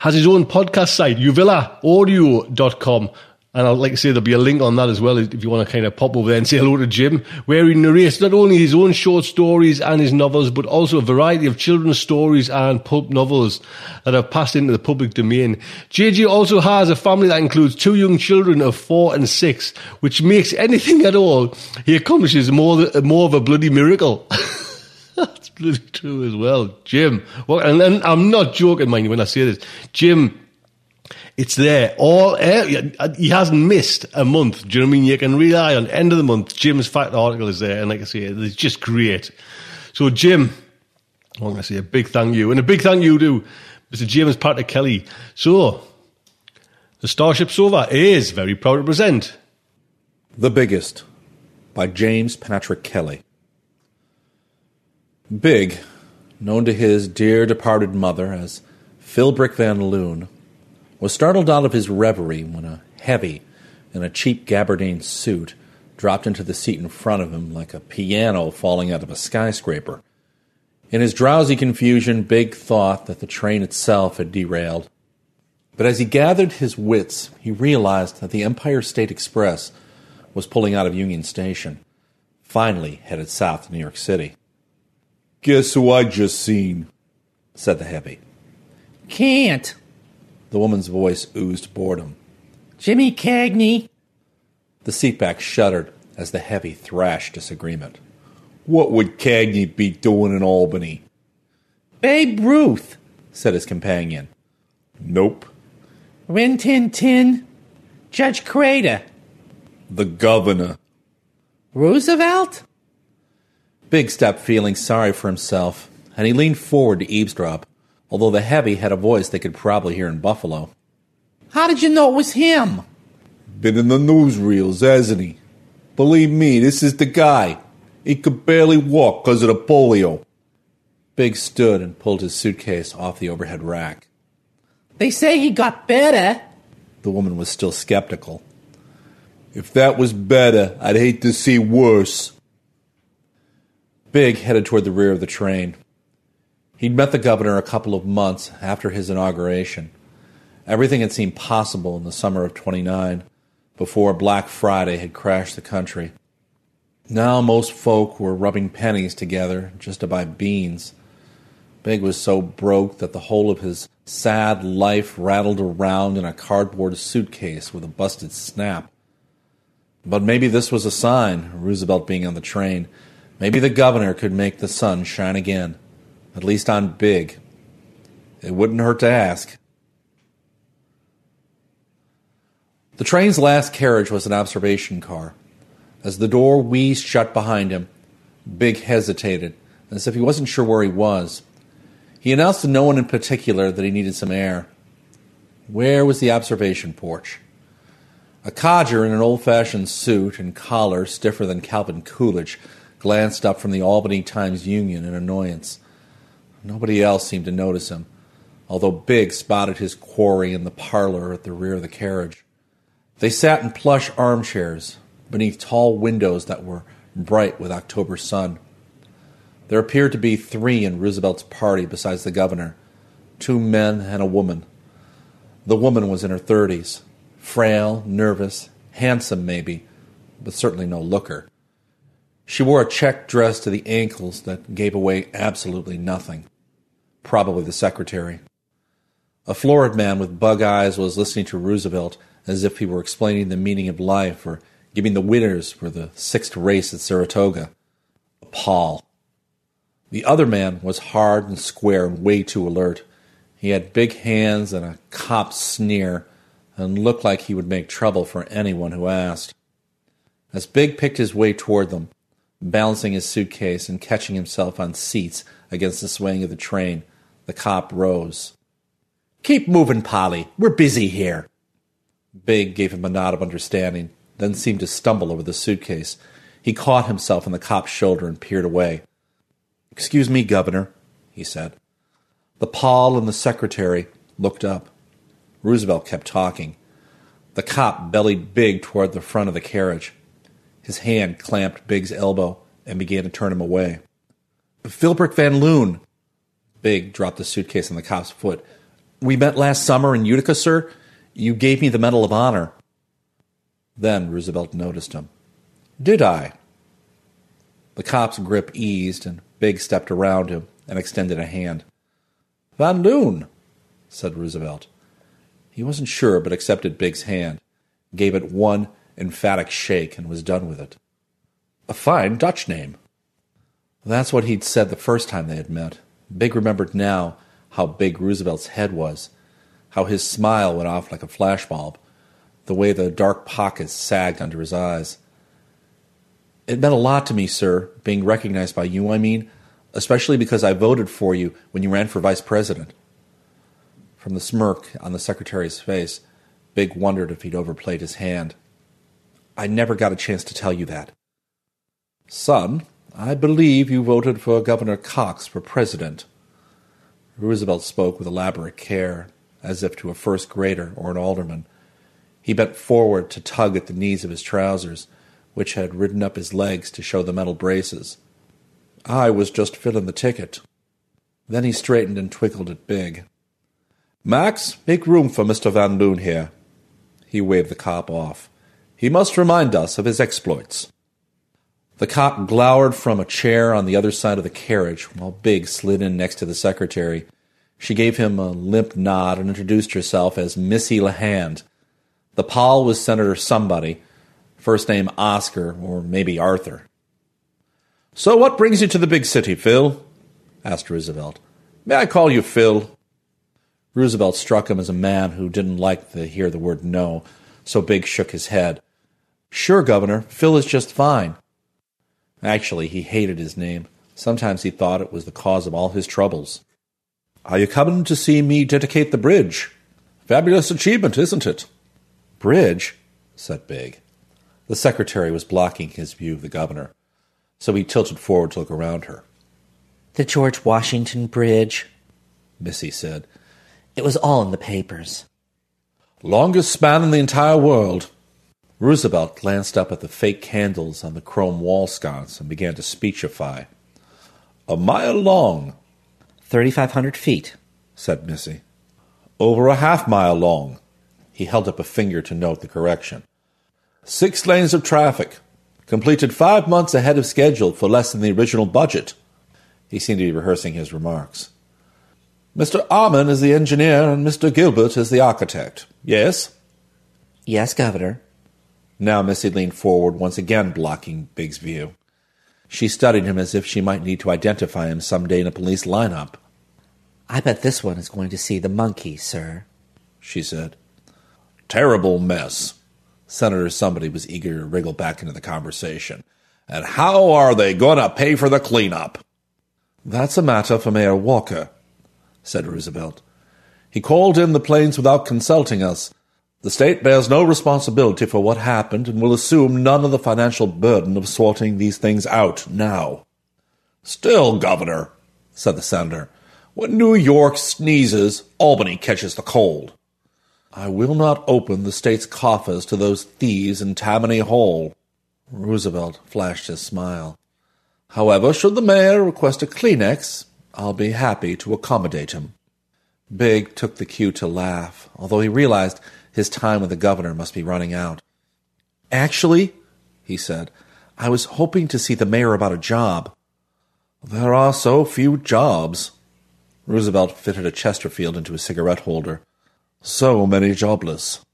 has his own podcast site, uvillaaudio.com. And I'd like to say there'll be a link on that as well if you want to kind of pop over there and say hello to Jim, where he narrates not only his own short stories and his novels, but also a variety of children's stories and pulp novels that have passed into the public domain. JJ also has a family that includes two young children of four and six, which makes anything at all he accomplishes more, more of a bloody miracle. That's bloody true as well. Jim, well, and, and I'm not joking, mind you, when I say this. Jim it's there. All eh, he hasn't missed a month. Do you know what I mean? You can rely on end of the month. Jim's fact article is there, and like I say, it's just great. So, Jim, I want to say a big thank you, and a big thank you to Mr. James Patrick Kelly. So, the Starship Sofa is very proud to present The Biggest by James Patrick Kelly. Big, known to his dear departed mother as Philbrick Van Loon was startled out of his reverie when a heavy in a cheap gabardine suit dropped into the seat in front of him like a piano falling out of a skyscraper. In his drowsy confusion, Big thought that the train itself had derailed. But as he gathered his wits, he realized that the Empire State Express was pulling out of Union Station, finally headed south to New York City. Guess who I just seen? said the heavy. Can't, the woman's voice oozed boredom. Jimmy Cagney. The seatback shuddered as the heavy thrashed disagreement. What would Cagney be doing in Albany? Babe Ruth, said his companion. Nope. Rin Tin Tin. Judge Crater. The governor. Roosevelt? Big Step feeling sorry for himself, and he leaned forward to eavesdrop although the heavy had a voice they could probably hear in Buffalo. How did you know it was him? Been in the newsreels, hasn't he? Believe me, this is the guy. He could barely walk because of the polio. Big stood and pulled his suitcase off the overhead rack. They say he got better. The woman was still skeptical. If that was better, I'd hate to see worse. Big headed toward the rear of the train. He'd met the governor a couple of months after his inauguration. Everything had seemed possible in the summer of 29 before Black Friday had crashed the country. Now most folk were rubbing pennies together just to buy beans. Big was so broke that the whole of his sad life rattled around in a cardboard suitcase with a busted snap. But maybe this was a sign, Roosevelt being on the train. Maybe the governor could make the sun shine again at least on big. It wouldn't hurt to ask. The train's last carriage was an observation car. As the door wheezed shut behind him, Big hesitated, as if he wasn't sure where he was. He announced to no one in particular that he needed some air. Where was the observation porch? A codger in an old fashioned suit and collar stiffer than Calvin Coolidge glanced up from the Albany Times Union in annoyance. Nobody else seemed to notice him, although Big spotted his quarry in the parlor at the rear of the carriage. They sat in plush armchairs beneath tall windows that were bright with October sun. There appeared to be three in Roosevelt's party besides the governor two men and a woman. The woman was in her thirties, frail, nervous, handsome maybe, but certainly no looker. She wore a check dress to the ankles that gave away absolutely nothing. Probably the secretary. A florid man with bug eyes was listening to Roosevelt as if he were explaining the meaning of life or giving the winners for the sixth race at Saratoga. A pol. The other man was hard and square and way too alert. He had big hands and a cop sneer and looked like he would make trouble for anyone who asked. As Big picked his way toward them, balancing his suitcase and catching himself on seats against the swaying of the train, the cop rose. Keep moving, Polly. We're busy here. Big gave him a nod of understanding, then seemed to stumble over the suitcase. He caught himself on the cop's shoulder and peered away. Excuse me, Governor, he said. The pol and the secretary looked up. Roosevelt kept talking. The cop bellied Big toward the front of the carriage. His hand clamped Big's elbow and began to turn him away. Philbrick Van Loon. Big dropped the suitcase on the cop's foot. We met last summer in Utica, sir. You gave me the Medal of Honor. Then Roosevelt noticed him. Did I? The cop's grip eased, and Big stepped around him and extended a hand. Van Loon, said Roosevelt. He wasn't sure, but accepted Big's hand, gave it one emphatic shake, and was done with it. A fine Dutch name. That's what he'd said the first time they had met. Big remembered now how big Roosevelt's head was, how his smile went off like a flashbulb, the way the dark pockets sagged under his eyes. It meant a lot to me, sir, being recognized by you, I mean, especially because I voted for you when you ran for vice president. From the smirk on the secretary's face, Big wondered if he'd overplayed his hand. I never got a chance to tell you that. Son, I believe you voted for Governor Cox for president. Roosevelt spoke with elaborate care, as if to a first grader or an alderman. He bent forward to tug at the knees of his trousers, which had ridden up his legs to show the metal braces. I was just filling the ticket. Then he straightened and twinkled at Big. Max, make room for Mr. Van Loon here. He waved the cop off. He must remind us of his exploits. The cop glowered from a chair on the other side of the carriage while Big slid in next to the secretary. She gave him a limp nod and introduced herself as Missy LeHand. The pol was Senator somebody, first name Oscar or maybe Arthur. So what brings you to the big city, Phil? asked Roosevelt. May I call you Phil? Roosevelt struck him as a man who didn't like to hear the word no, so Big shook his head. Sure, Governor, Phil is just fine. Actually, he hated his name. Sometimes he thought it was the cause of all his troubles. Are you coming to see me dedicate the bridge? Fabulous achievement, isn't it? Bridge? said Big. The secretary was blocking his view of the governor so he tilted forward to look around her. The George Washington Bridge, Missy said. It was all in the papers. Longest span in the entire world. Roosevelt glanced up at the fake candles on the chrome wall sconce and began to speechify. A mile long, 3,500 feet, said Missy. Over a half mile long. He held up a finger to note the correction. Six lanes of traffic, completed five months ahead of schedule for less than the original budget. He seemed to be rehearsing his remarks. Mr. Ammann is the engineer and Mr. Gilbert is the architect. Yes? Yes, Governor. Now Missy leaned forward, once again blocking Big's view. She studied him as if she might need to identify him some day in a police lineup. I bet this one is going to see the monkey, sir, she said. Terrible mess, Senator Somebody was eager to wriggle back into the conversation. And how are they going to pay for the cleanup? That's a matter for Mayor Walker, said Roosevelt. He called in the planes without consulting us. The state bears no responsibility for what happened and will assume none of the financial burden of sorting these things out now. Still, Governor, said the senator, when New York sneezes, Albany catches the cold. I will not open the state's coffers to those thieves in Tammany Hall. Roosevelt flashed his smile. However, should the mayor request a Kleenex, I'll be happy to accommodate him. Big took the cue to laugh, although he realized his time with the governor must be running out. Actually, he said, I was hoping to see the mayor about a job. There are so few jobs. Roosevelt fitted a Chesterfield into his cigarette holder. So many jobless.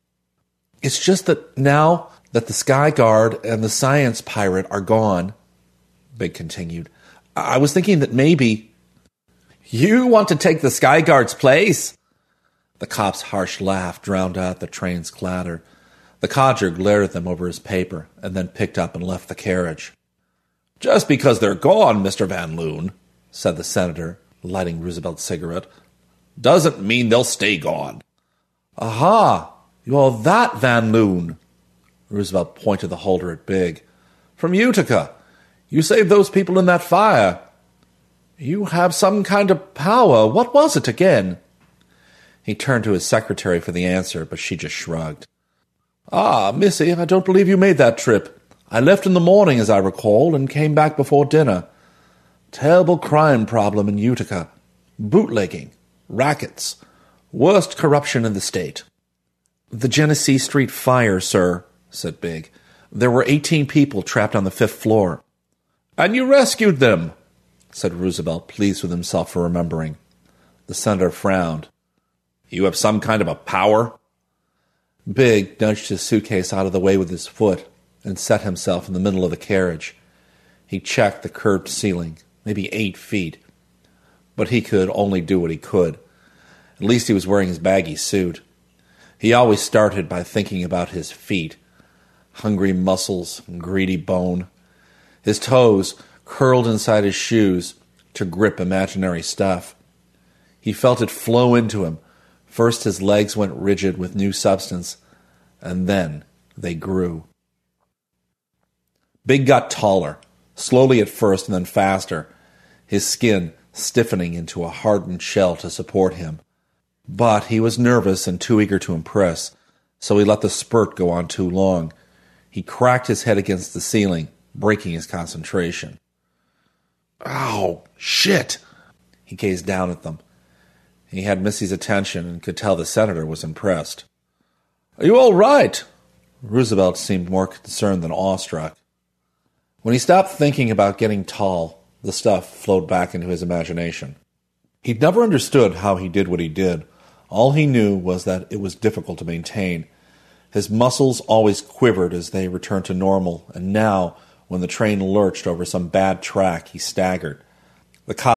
It's just that now that the Sky Guard and the Science Pirate are gone, Big continued, I was thinking that maybe. You want to take the Sky Guard's place? The cop's harsh laugh drowned out the train's clatter. The codger glared at them over his paper and then picked up and left the carriage. Just because they're gone, Mr. Van Loon, said the senator, lighting Roosevelt's cigarette, doesn't mean they'll stay gone. Aha! You're that Van Loon. Roosevelt pointed the holder at Big. From Utica. You saved those people in that fire. You have some kind of power. What was it again? He turned to his secretary for the answer, but she just shrugged. Ah, Missy, I don't believe you made that trip. I left in the morning, as I recall, and came back before dinner. Terrible crime problem in Utica. Bootlegging. Rackets. Worst corruption in the state. The Genesee Street fire, sir, said Big. There were eighteen people trapped on the fifth floor. And you rescued them, said Roosevelt, pleased with himself for remembering. The senator frowned. You have some kind of a power? Big nudged his suitcase out of the way with his foot and set himself in the middle of the carriage. He checked the curved ceiling, maybe eight feet. But he could only do what he could. At least he was wearing his baggy suit. He always started by thinking about his feet hungry muscles and greedy bone. His toes curled inside his shoes to grip imaginary stuff. He felt it flow into him, First, his legs went rigid with new substance, and then they grew. Big got taller, slowly at first and then faster, his skin stiffening into a hardened shell to support him. But he was nervous and too eager to impress, so he let the spurt go on too long. He cracked his head against the ceiling, breaking his concentration. Ow! Shit! He gazed down at them. He had Missy's attention and could tell the senator was impressed. Are you all right? Roosevelt seemed more concerned than awestruck. When he stopped thinking about getting tall, the stuff flowed back into his imagination. He'd never understood how he did what he did. All he knew was that it was difficult to maintain. His muscles always quivered as they returned to normal, and now, when the train lurched over some bad track, he staggered. The cop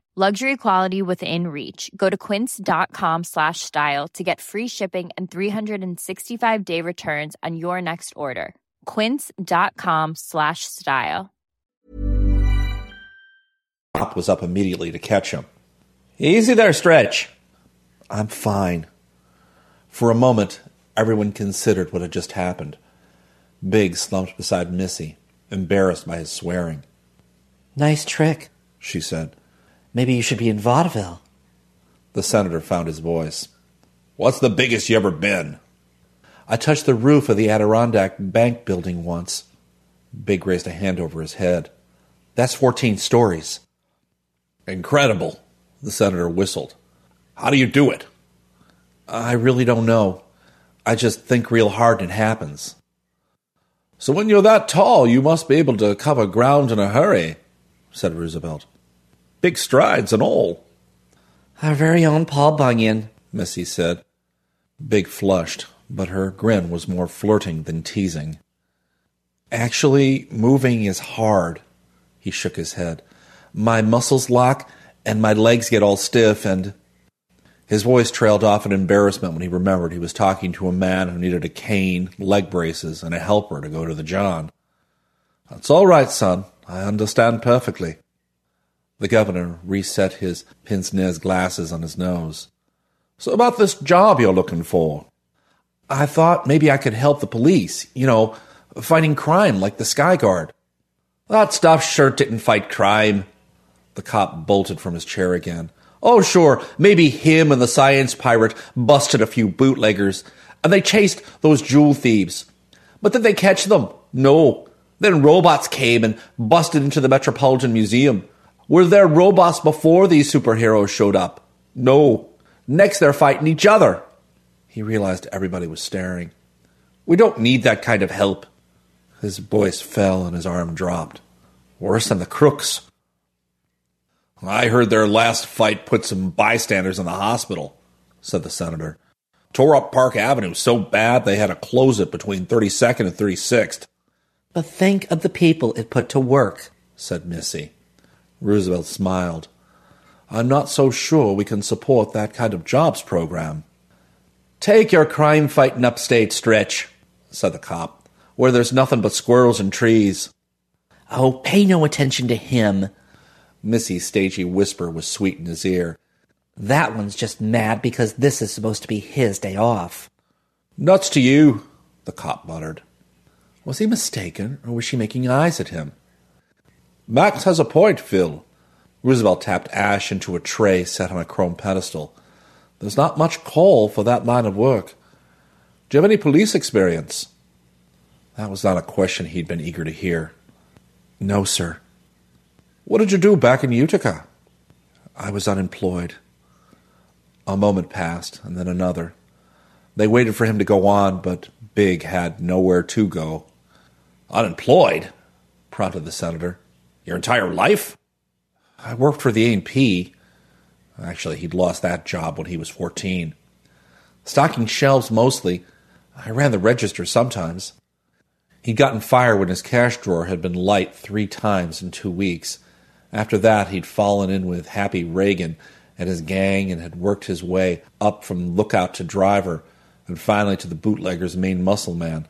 Luxury quality within reach. Go to quince.com slash style to get free shipping and 365 day returns on your next order. Quince.com slash style. Cop was up immediately to catch him. Easy there, Stretch. I'm fine. For a moment, everyone considered what had just happened. Big slumped beside Missy, embarrassed by his swearing. Nice trick, she said. Maybe you should be in vaudeville. The senator found his voice. What's the biggest you ever been? I touched the roof of the Adirondack Bank building once. Big raised a hand over his head. That's 14 stories. Incredible, the senator whistled. How do you do it? I really don't know. I just think real hard and it happens. So when you're that tall, you must be able to cover ground in a hurry, said Roosevelt. Big strides and all. Our very own Paul Bunyan, Missy said. Big flushed, but her grin was more flirting than teasing. Actually, moving is hard. He shook his head. My muscles lock, and my legs get all stiff, and his voice trailed off in embarrassment when he remembered he was talking to a man who needed a cane, leg braces, and a helper to go to the John. That's all right, son. I understand perfectly. The governor reset his pince nez glasses on his nose. So about this job you're looking for? I thought maybe I could help the police, you know, fighting crime like the Sky Guard. That stuff sure didn't fight crime. The cop bolted from his chair again. Oh, sure, maybe him and the science pirate busted a few bootleggers, and they chased those jewel thieves. But did they catch them? No. Then robots came and busted into the Metropolitan Museum. Were there robots before these superheroes showed up? No. Next, they're fighting each other. He realized everybody was staring. We don't need that kind of help. His voice fell and his arm dropped. Worse than the crooks. I heard their last fight put some bystanders in the hospital, said the senator. Tore up Park Avenue so bad they had to close it between 32nd and 36th. But think of the people it put to work, said Missy. Roosevelt smiled. I'm not so sure we can support that kind of jobs program. Take your crime fighting upstate stretch, said the cop, where there's nothing but squirrels and trees. Oh, pay no attention to him, Missy's stagey whisper was sweet in his ear. That one's just mad because this is supposed to be his day off. Nuts to you, the cop muttered. Was he mistaken, or was she making eyes at him? Max has a point, Phil. Roosevelt tapped ash into a tray set on a chrome pedestal. There's not much call for that line of work. Do you have any police experience? That was not a question he'd been eager to hear. No, sir. What did you do back in Utica? I was unemployed. A moment passed, and then another. They waited for him to go on, but Big had nowhere to go. Unemployed? prompted the senator. Your entire life? I worked for the A&P. Actually, he'd lost that job when he was 14. Stocking shelves mostly. I ran the register sometimes. He'd gotten fired when his cash drawer had been light three times in two weeks after that, he'd fallen in with Happy Reagan and his gang and had worked his way up from lookout to driver and finally to the bootlegger's main muscle man.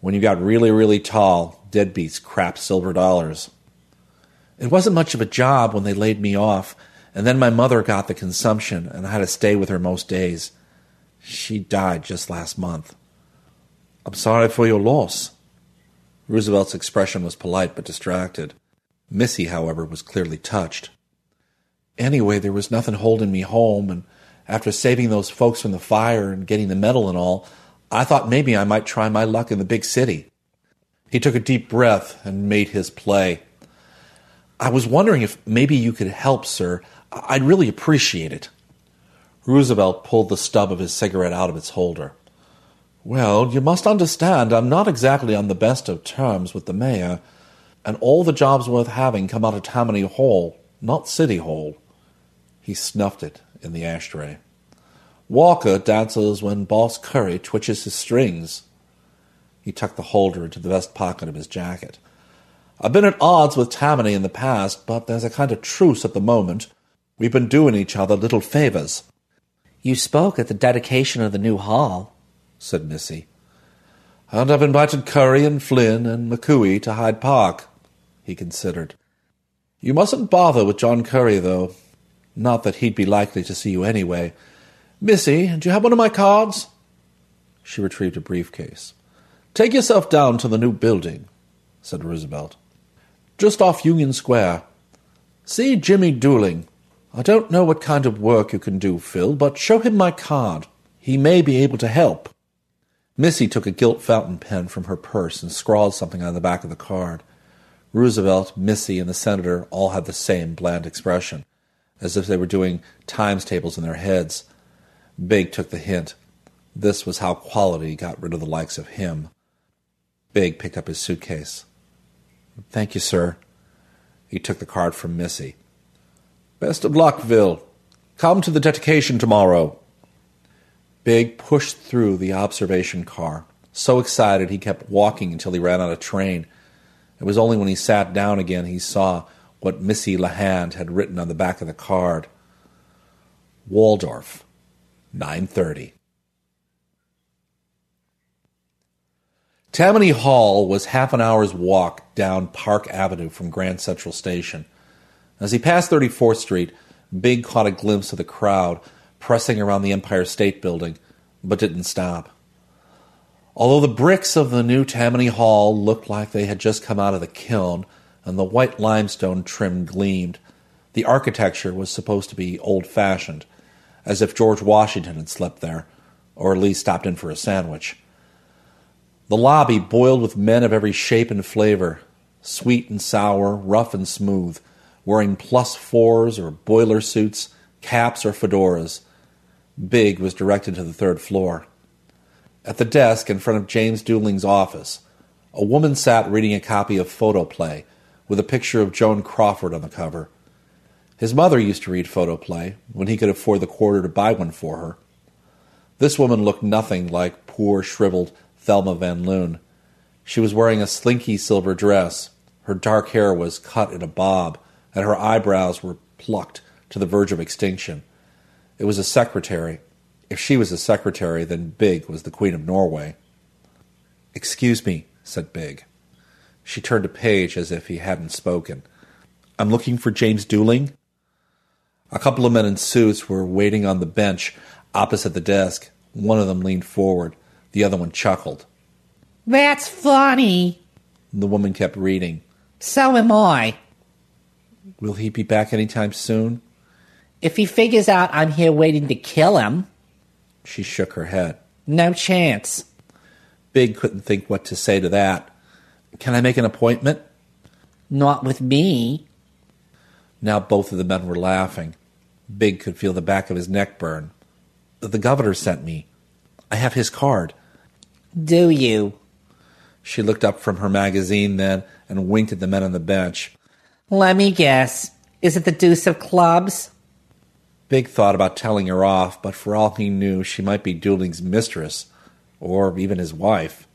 When you got really, really tall, deadbeats crap silver dollars. It wasn't much of a job when they laid me off, and then my mother got the consumption, and I had to stay with her most days. She died just last month. I'm sorry for your loss. Roosevelt's expression was polite but distracted. Missy, however, was clearly touched. Anyway, there was nothing holding me home, and after saving those folks from the fire and getting the medal and all, I thought maybe I might try my luck in the big city. He took a deep breath and made his play. I was wondering if maybe you could help, sir. I'd really appreciate it. Roosevelt pulled the stub of his cigarette out of its holder. Well, you must understand I'm not exactly on the best of terms with the mayor and all the jobs worth having come out of Tammany Hall, not City Hall. He snuffed it in the ashtray. Walker dances when Boss Curry twitches his strings. He tucked the holder into the vest pocket of his jacket. I've been at odds with Tammany in the past, but there's a kind of truce at the moment. We've been doing each other little favors. You spoke at the dedication of the new hall, said Missy. And I've invited Curry and Flynn and McCooey to Hyde Park, he considered. You mustn't bother with John Curry, though. Not that he'd be likely to see you anyway. Missy, do you have one of my cards? She retrieved a briefcase. Take yourself down to the new building, said Roosevelt. Just off Union Square. See Jimmy Dooling. I don't know what kind of work you can do, Phil, but show him my card. He may be able to help. Missy took a gilt fountain pen from her purse and scrawled something on the back of the card. Roosevelt, Missy, and the senator all had the same bland expression, as if they were doing times tables in their heads. Big took the hint. This was how quality got rid of the likes of him. Big picked up his suitcase. Thank you, sir. He took the card from Missy. Best of luck, Phil. Come to the dedication tomorrow. Big pushed through the observation car. So excited he kept walking until he ran out of train. It was only when he sat down again he saw what Missy LeHand had written on the back of the card. Waldorf, 930. Tammany Hall was half an hour's walk down Park Avenue from Grand Central Station. As he passed 34th Street, Big caught a glimpse of the crowd pressing around the Empire State Building, but didn't stop. Although the bricks of the new Tammany Hall looked like they had just come out of the kiln and the white limestone trim gleamed, the architecture was supposed to be old fashioned, as if George Washington had slept there, or at least stopped in for a sandwich. The lobby boiled with men of every shape and flavor, sweet and sour, rough and smooth, wearing plus fours or boiler suits, caps or fedoras. Big was directed to the third floor. At the desk in front of James Dooling's office, a woman sat reading a copy of Photoplay with a picture of Joan Crawford on the cover. His mother used to read Photoplay when he could afford the quarter to buy one for her. This woman looked nothing like poor, shriveled Thelma Van Loon. She was wearing a slinky silver dress. Her dark hair was cut in a bob, and her eyebrows were plucked to the verge of extinction. It was a secretary, if she was a secretary, then Big was the Queen of Norway. Excuse me, said Big. She turned a page as if he hadn't spoken. I'm looking for James Dooling. A couple of men in suits were waiting on the bench opposite the desk. One of them leaned forward. The other one chuckled. That's funny. The woman kept reading. So am I. Will he be back any time soon? If he figures out I'm here waiting to kill him. She shook her head. No chance. Big couldn't think what to say to that. Can I make an appointment? Not with me. Now both of the men were laughing. Big could feel the back of his neck burn. The governor sent me. I have his card. Do you? She looked up from her magazine then and winked at the men on the bench. Let me guess. Is it the deuce of clubs? Big thought about telling her off, but for all he knew, she might be Dooling's mistress, or even his wife.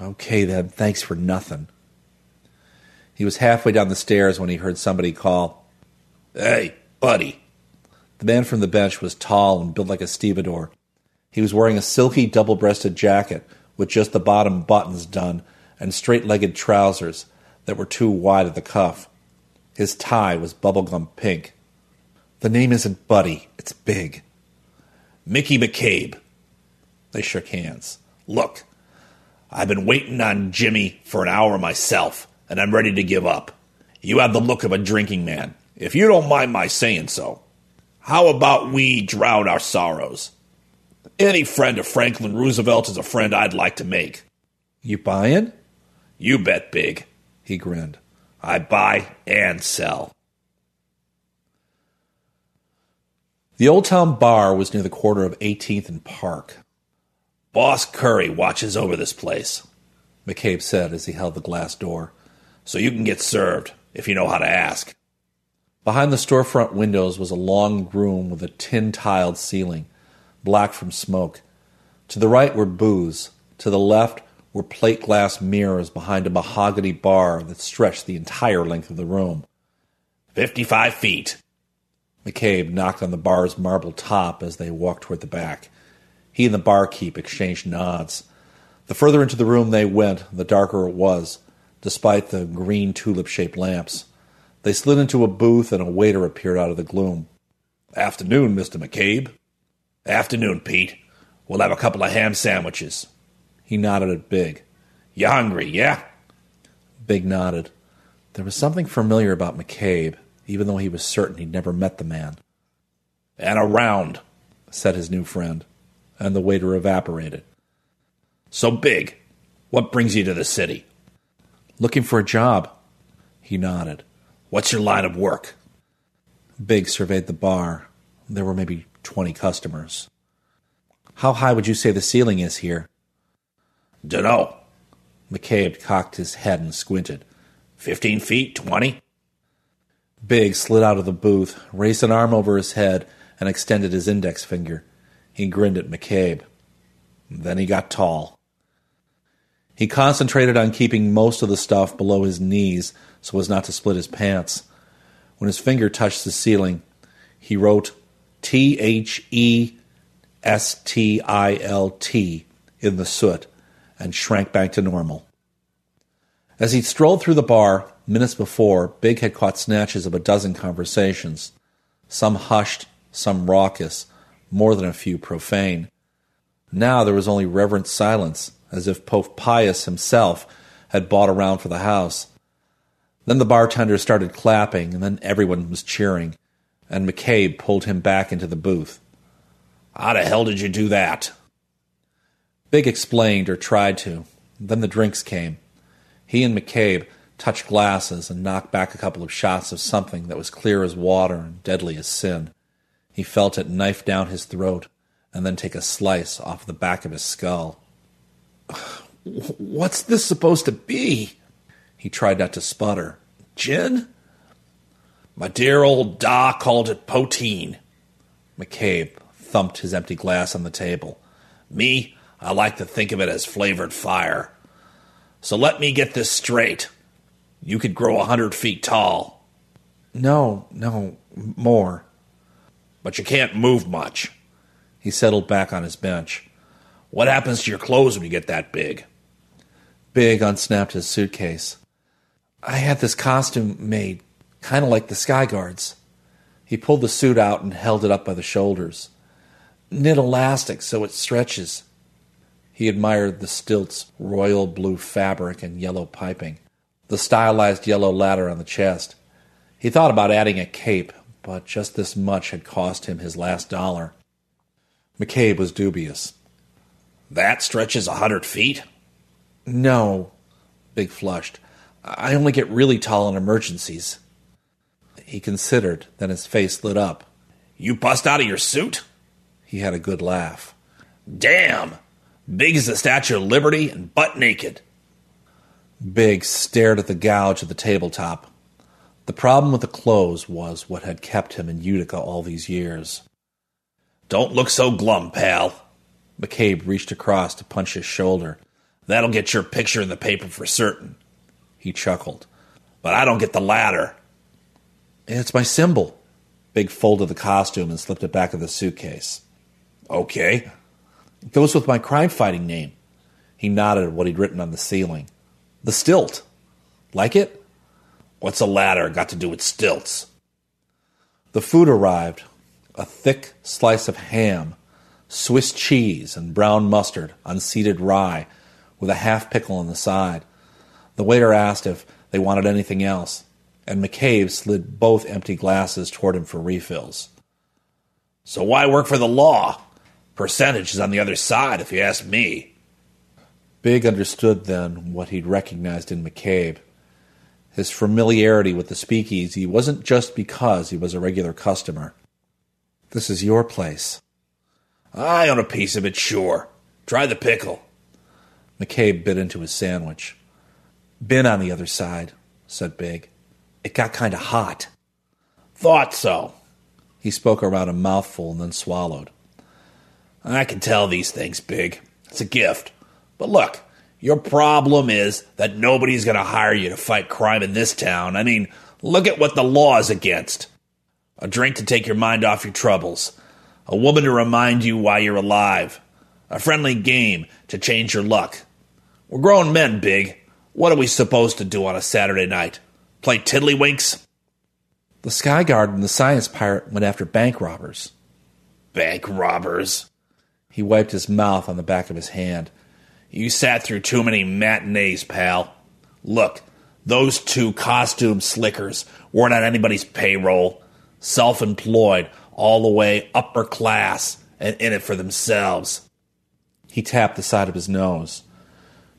Okay, then, thanks for nothing. He was halfway down the stairs when he heard somebody call, Hey, buddy. The man from the bench was tall and built like a stevedore. He was wearing a silky double breasted jacket with just the bottom buttons done and straight legged trousers that were too wide at the cuff. His tie was bubblegum pink. The name isn't Buddy, it's Big. Mickey McCabe. They shook hands. Look, I've been waiting on Jimmy for an hour myself, and I'm ready to give up. You have the look of a drinking man, if you don't mind my saying so. How about we drown our sorrows? Any friend of Franklin Roosevelt is a friend I'd like to make. You buyin'? You bet big, he grinned. I buy and sell. The Old Town Bar was near the corner of 18th and Park. Boss Curry watches over this place, McCabe said as he held the glass door, so you can get served if you know how to ask. Behind the storefront windows was a long room with a tin tiled ceiling, black from smoke. To the right were booths, to the left were plate glass mirrors behind a mahogany bar that stretched the entire length of the room. Fifty-five feet. McCabe knocked on the bar's marble top as they walked toward the back. He and the barkeep exchanged nods. The further into the room they went, the darker it was, despite the green tulip shaped lamps. They slid into a booth and a waiter appeared out of the gloom. Afternoon, Mr. McCabe. Afternoon, Pete. We'll have a couple of ham sandwiches. He nodded at Big. You hungry, yeah? Big nodded. There was something familiar about McCabe, even though he was certain he'd never met the man. And a round, said his new friend, and the waiter evaporated. So big, what brings you to the city? Looking for a job. He nodded. What's your line of work? Big surveyed the bar. There were maybe 20 customers. How high would you say the ceiling is here? Dunno. McCabe cocked his head and squinted. Fifteen feet? Twenty? Big slid out of the booth, raised an arm over his head, and extended his index finger. He grinned at McCabe. Then he got tall. He concentrated on keeping most of the stuff below his knees so as not to split his pants. When his finger touched the ceiling, he wrote T H E S T I L T in the soot and shrank back to normal. As he strolled through the bar, minutes before, Big had caught snatches of a dozen conversations, some hushed, some raucous, more than a few profane. Now there was only reverent silence, as if Pope Pius himself had bought a round for the house. Then the bartender started clapping, and then everyone was cheering, and McCabe pulled him back into the booth. How the hell did you do that? Big explained, or tried to. Then the drinks came. He and McCabe touched glasses and knocked back a couple of shots of something that was clear as water and deadly as sin. He felt it knife down his throat and then take a slice off the back of his skull. What's this supposed to be? He tried not to sputter. Gin? My dear old Da called it poteen. McCabe thumped his empty glass on the table. Me, I like to think of it as flavored fire. So let me get this straight. You could grow a hundred feet tall. No, no, more. But you can't move much. He settled back on his bench. What happens to your clothes when you get that big? Big unsnapped his suitcase. I had this costume made, kind of like the Sky Guards. He pulled the suit out and held it up by the shoulders. Knit elastic so it stretches. He admired the stilt's royal blue fabric and yellow piping, the stylized yellow ladder on the chest. He thought about adding a cape, but just this much had cost him his last dollar. McCabe was dubious. That stretches a hundred feet? No, Big flushed. I only get really tall in emergencies. He considered, then his face lit up. You bust out of your suit? He had a good laugh. Damn! Big as the Statue of Liberty and butt naked. Big stared at the gouge at the tabletop. The problem with the clothes was what had kept him in Utica all these years. Don't look so glum, pal. McCabe reached across to punch his shoulder. That'll get your picture in the paper for certain. He chuckled. But I don't get the ladder. It's my symbol. Big folded the costume and slipped it back in the suitcase. Okay. It goes with my crime fighting name. He nodded at what he'd written on the ceiling. The stilt. Like it? What's a ladder got to do with stilts? The food arrived a thick slice of ham, Swiss cheese, and brown mustard on seeded rye, with a half pickle on the side. The waiter asked if they wanted anything else, and McCabe slid both empty glasses toward him for refills. So why work for the law? Percentage is on the other side, if you ask me. Big understood then what he'd recognized in McCabe. His familiarity with the speakeasy wasn't just because he was a regular customer. This is your place. I own a piece of it, sure. Try the pickle. McCabe bit into his sandwich. Been on the other side, said Big. It got kind of hot. Thought so. He spoke around a mouthful and then swallowed. I can tell these things, Big. It's a gift. But look, Your problem is that nobody's going to hire you to fight crime in this town. I mean, look at what the law is against a drink to take your mind off your troubles, a woman to remind you why you're alive, a friendly game to change your luck. We're grown men, Big. What are we supposed to do on a Saturday night? Play tiddlywinks? The Sky Guard and the Science Pirate went after bank robbers. Bank robbers? He wiped his mouth on the back of his hand. You sat through too many matinees, pal. Look, those two costume slickers weren't on anybody's payroll. Self employed, all the way upper class, and in it for themselves. He tapped the side of his nose.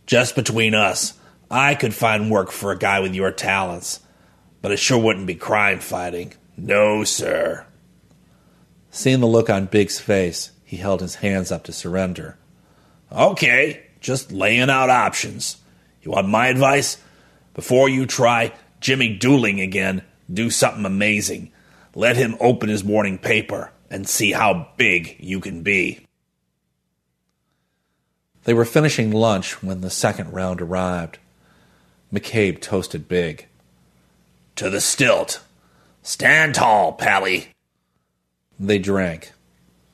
Just between us, I could find work for a guy with your talents, but it sure wouldn't be crime fighting. No, sir. Seeing the look on Big's face, he held his hands up to surrender. Okay, just laying out options. You want my advice? Before you try Jimmy Dooling again, do something amazing. Let him open his morning paper and see how big you can be. They were finishing lunch when the second round arrived. McCabe toasted Big. To the stilt. Stand tall, Pally. They drank.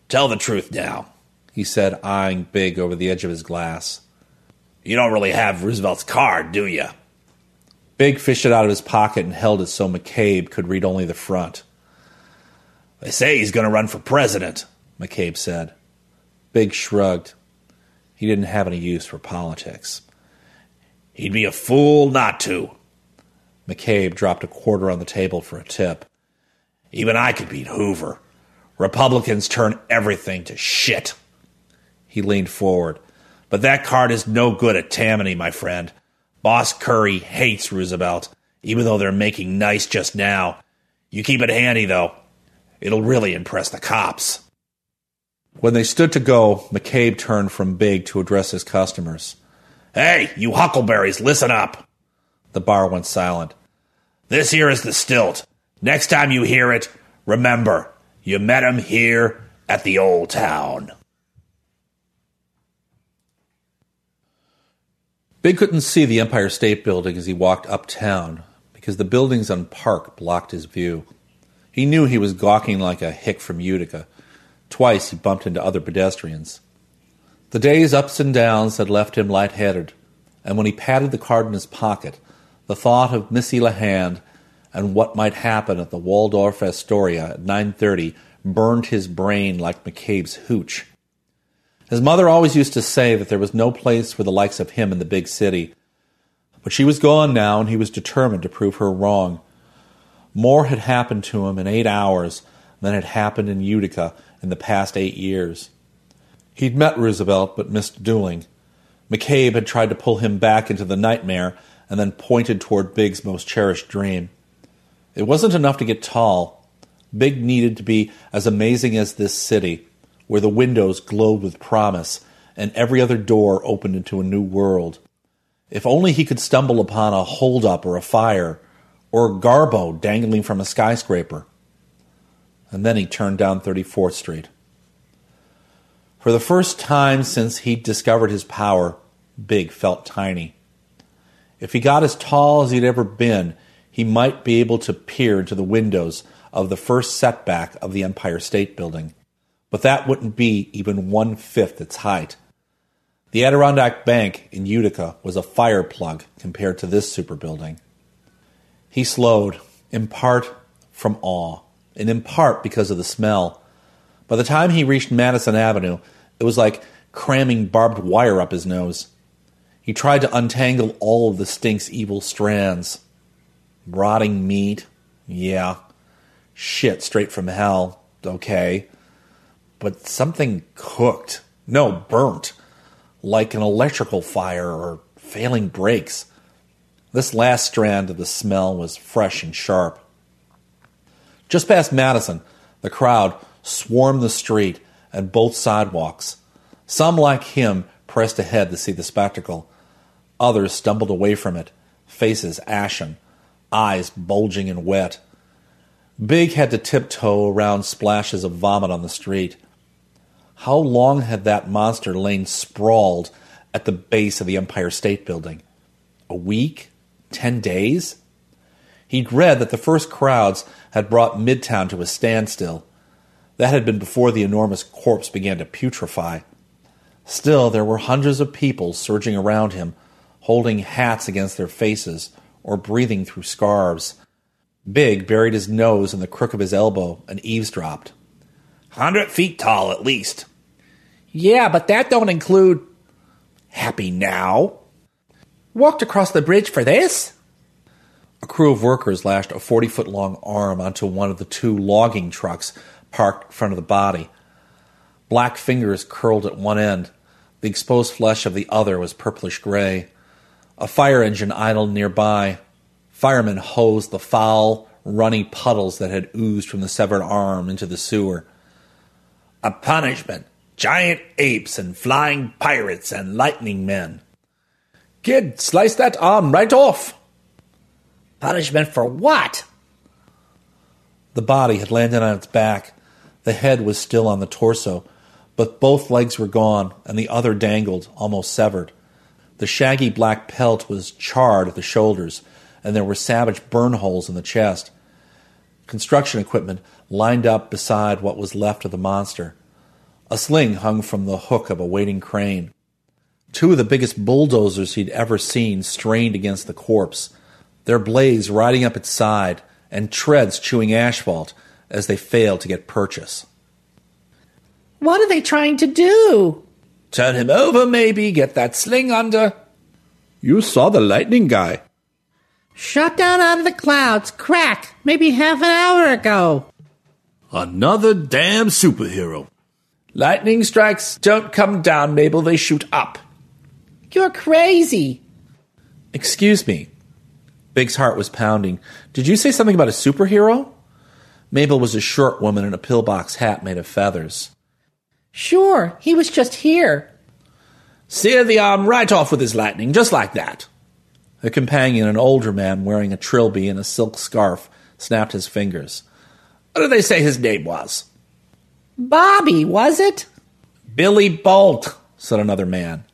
Tell the truth now, he said, eyeing Big over the edge of his glass. You don't really have Roosevelt's card, do you? Big fished it out of his pocket and held it so McCabe could read only the front. They say he's going to run for president, McCabe said. Big shrugged. He didn't have any use for politics. He'd be a fool not to. McCabe dropped a quarter on the table for a tip. Even I could beat Hoover. Republicans turn everything to shit. He leaned forward. But that card is no good at Tammany, my friend. Boss Curry hates Roosevelt, even though they're making nice just now. You keep it handy, though. It'll really impress the cops. When they stood to go, McCabe turned from Big to address his customers. Hey, you huckleberries, listen up. The bar went silent. This here is the stilt. Next time you hear it, remember, you met him here at the old town. Big couldn't see the Empire State Building as he walked uptown because the buildings on Park blocked his view. He knew he was gawking like a hick from Utica. Twice he bumped into other pedestrians. The day's ups and downs had left him light-headed, and when he patted the card in his pocket, the thought of Missy LeHand and what might happen at the Waldorf Astoria at 9.30 burned his brain like McCabe's hooch. His mother always used to say that there was no place for the likes of him in the big city. But she was gone now, and he was determined to prove her wrong. More had happened to him in eight hours than had happened in Utica in the past eight years. He'd met Roosevelt but missed Dooling. McCabe had tried to pull him back into the nightmare and then pointed toward Big's most cherished dream. It wasn't enough to get tall. Big needed to be as amazing as this city, where the windows glowed with promise and every other door opened into a new world. If only he could stumble upon a holdup or a fire, or a Garbo dangling from a skyscraper. And then he turned down 34th Street. For the first time since he'd discovered his power, Big felt tiny. If he got as tall as he'd ever been, he might be able to peer into the windows of the first setback of the Empire State Building. But that wouldn't be even one fifth its height. The Adirondack Bank in Utica was a fire plug compared to this super building. He slowed, in part from awe, and in part because of the smell. By the time he reached Madison Avenue, it was like cramming barbed wire up his nose. He tried to untangle all of the stink's evil strands. Rotting meat? Yeah. Shit straight from hell? Okay. But something cooked. No, burnt. Like an electrical fire or failing brakes. This last strand of the smell was fresh and sharp. Just past Madison, the crowd swarmed the street and both sidewalks. Some, like him, pressed ahead to see the spectacle. Others stumbled away from it, faces ashen, eyes bulging and wet. Big had to tiptoe around splashes of vomit on the street. How long had that monster lain sprawled at the base of the Empire State Building. A week? Ten days? He'd read that the first crowds had brought Midtown to a standstill. That had been before the enormous corpse began to putrefy. Still, there were hundreds of people surging around him, holding hats against their faces or breathing through scarves. Big buried his nose in the crook of his elbow and eavesdropped. Hundred feet tall, at least. Yeah, but that don't include. Happy now? Walked across the bridge for this? A crew of workers lashed a 40 foot long arm onto one of the two logging trucks parked in front of the body. Black fingers curled at one end. The exposed flesh of the other was purplish gray. A fire engine idled nearby. Firemen hosed the foul, runny puddles that had oozed from the severed arm into the sewer. A punishment. Giant apes and flying pirates and lightning men. Kid, slice that arm right off. Punishment for what? The body had landed on its back. The head was still on the torso, but both legs were gone and the other dangled, almost severed. The shaggy black pelt was charred at the shoulders, and there were savage burn holes in the chest. Construction equipment lined up beside what was left of the monster. A sling hung from the hook of a waiting crane. Two of the biggest bulldozers he'd ever seen strained against the corpse, their blades riding up its side and treads chewing asphalt as they failed to get purchase. What are they trying to do? Turn him over, maybe, get that sling under. You saw the lightning guy. Shot down out of the clouds, crack, maybe half an hour ago. Another damn superhero. Lightning strikes don't come down, Mabel, they shoot up. You're crazy. Excuse me. Big's heart was pounding. Did you say something about a superhero? Mabel was a short woman in a pillbox hat made of feathers. Sure, he was just here. Sear the arm right off with his lightning, just like that. A companion, an older man wearing a trilby and a silk scarf, snapped his fingers. What did they say his name was? Bobby, was it? Billy Bolt, said another man.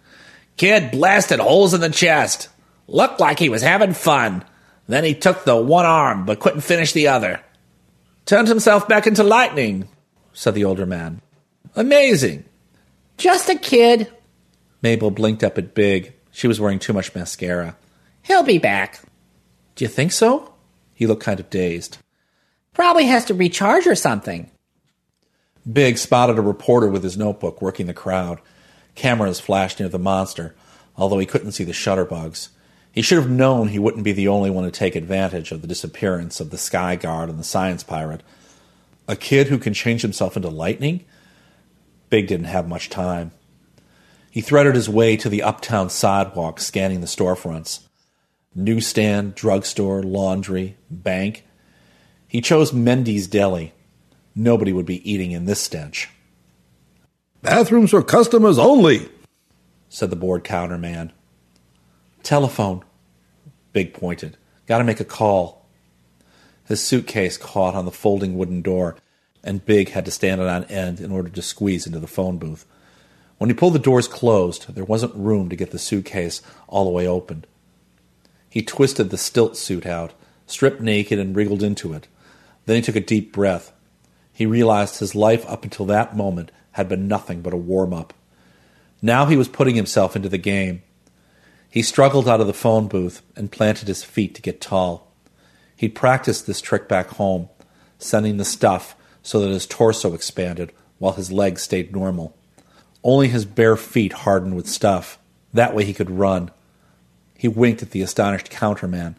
Kid blasted holes in the chest. Looked like he was having fun. Then he took the one arm, but couldn't finish the other. Turned himself back into lightning, said the older man. Amazing. Just a kid. Mabel blinked up at Big. She was wearing too much mascara. He'll be back. Do you think so? He looked kind of dazed. Probably has to recharge or something. Big spotted a reporter with his notebook working the crowd. Cameras flashed near the monster, although he couldn't see the shutterbugs. He should have known he wouldn't be the only one to take advantage of the disappearance of the Sky Guard and the Science Pirate. A kid who can change himself into lightning? Big didn't have much time. He threaded his way to the uptown sidewalk, scanning the storefronts newsstand, drugstore, laundry, bank. He chose Mendy's Deli. Nobody would be eating in this stench. Bathrooms for customers only, said the bored counterman. Telephone. Big pointed. Gotta make a call. His suitcase caught on the folding wooden door, and Big had to stand it on end in order to squeeze into the phone booth. When he pulled the doors closed, there wasn't room to get the suitcase all the way open. He twisted the stilt suit out, stripped naked, and wriggled into it. Then he took a deep breath. He realized his life up until that moment had been nothing but a warm up. Now he was putting himself into the game. He struggled out of the phone booth and planted his feet to get tall. He'd practiced this trick back home, sending the stuff so that his torso expanded while his legs stayed normal. Only his bare feet hardened with stuff. That way he could run. He winked at the astonished counterman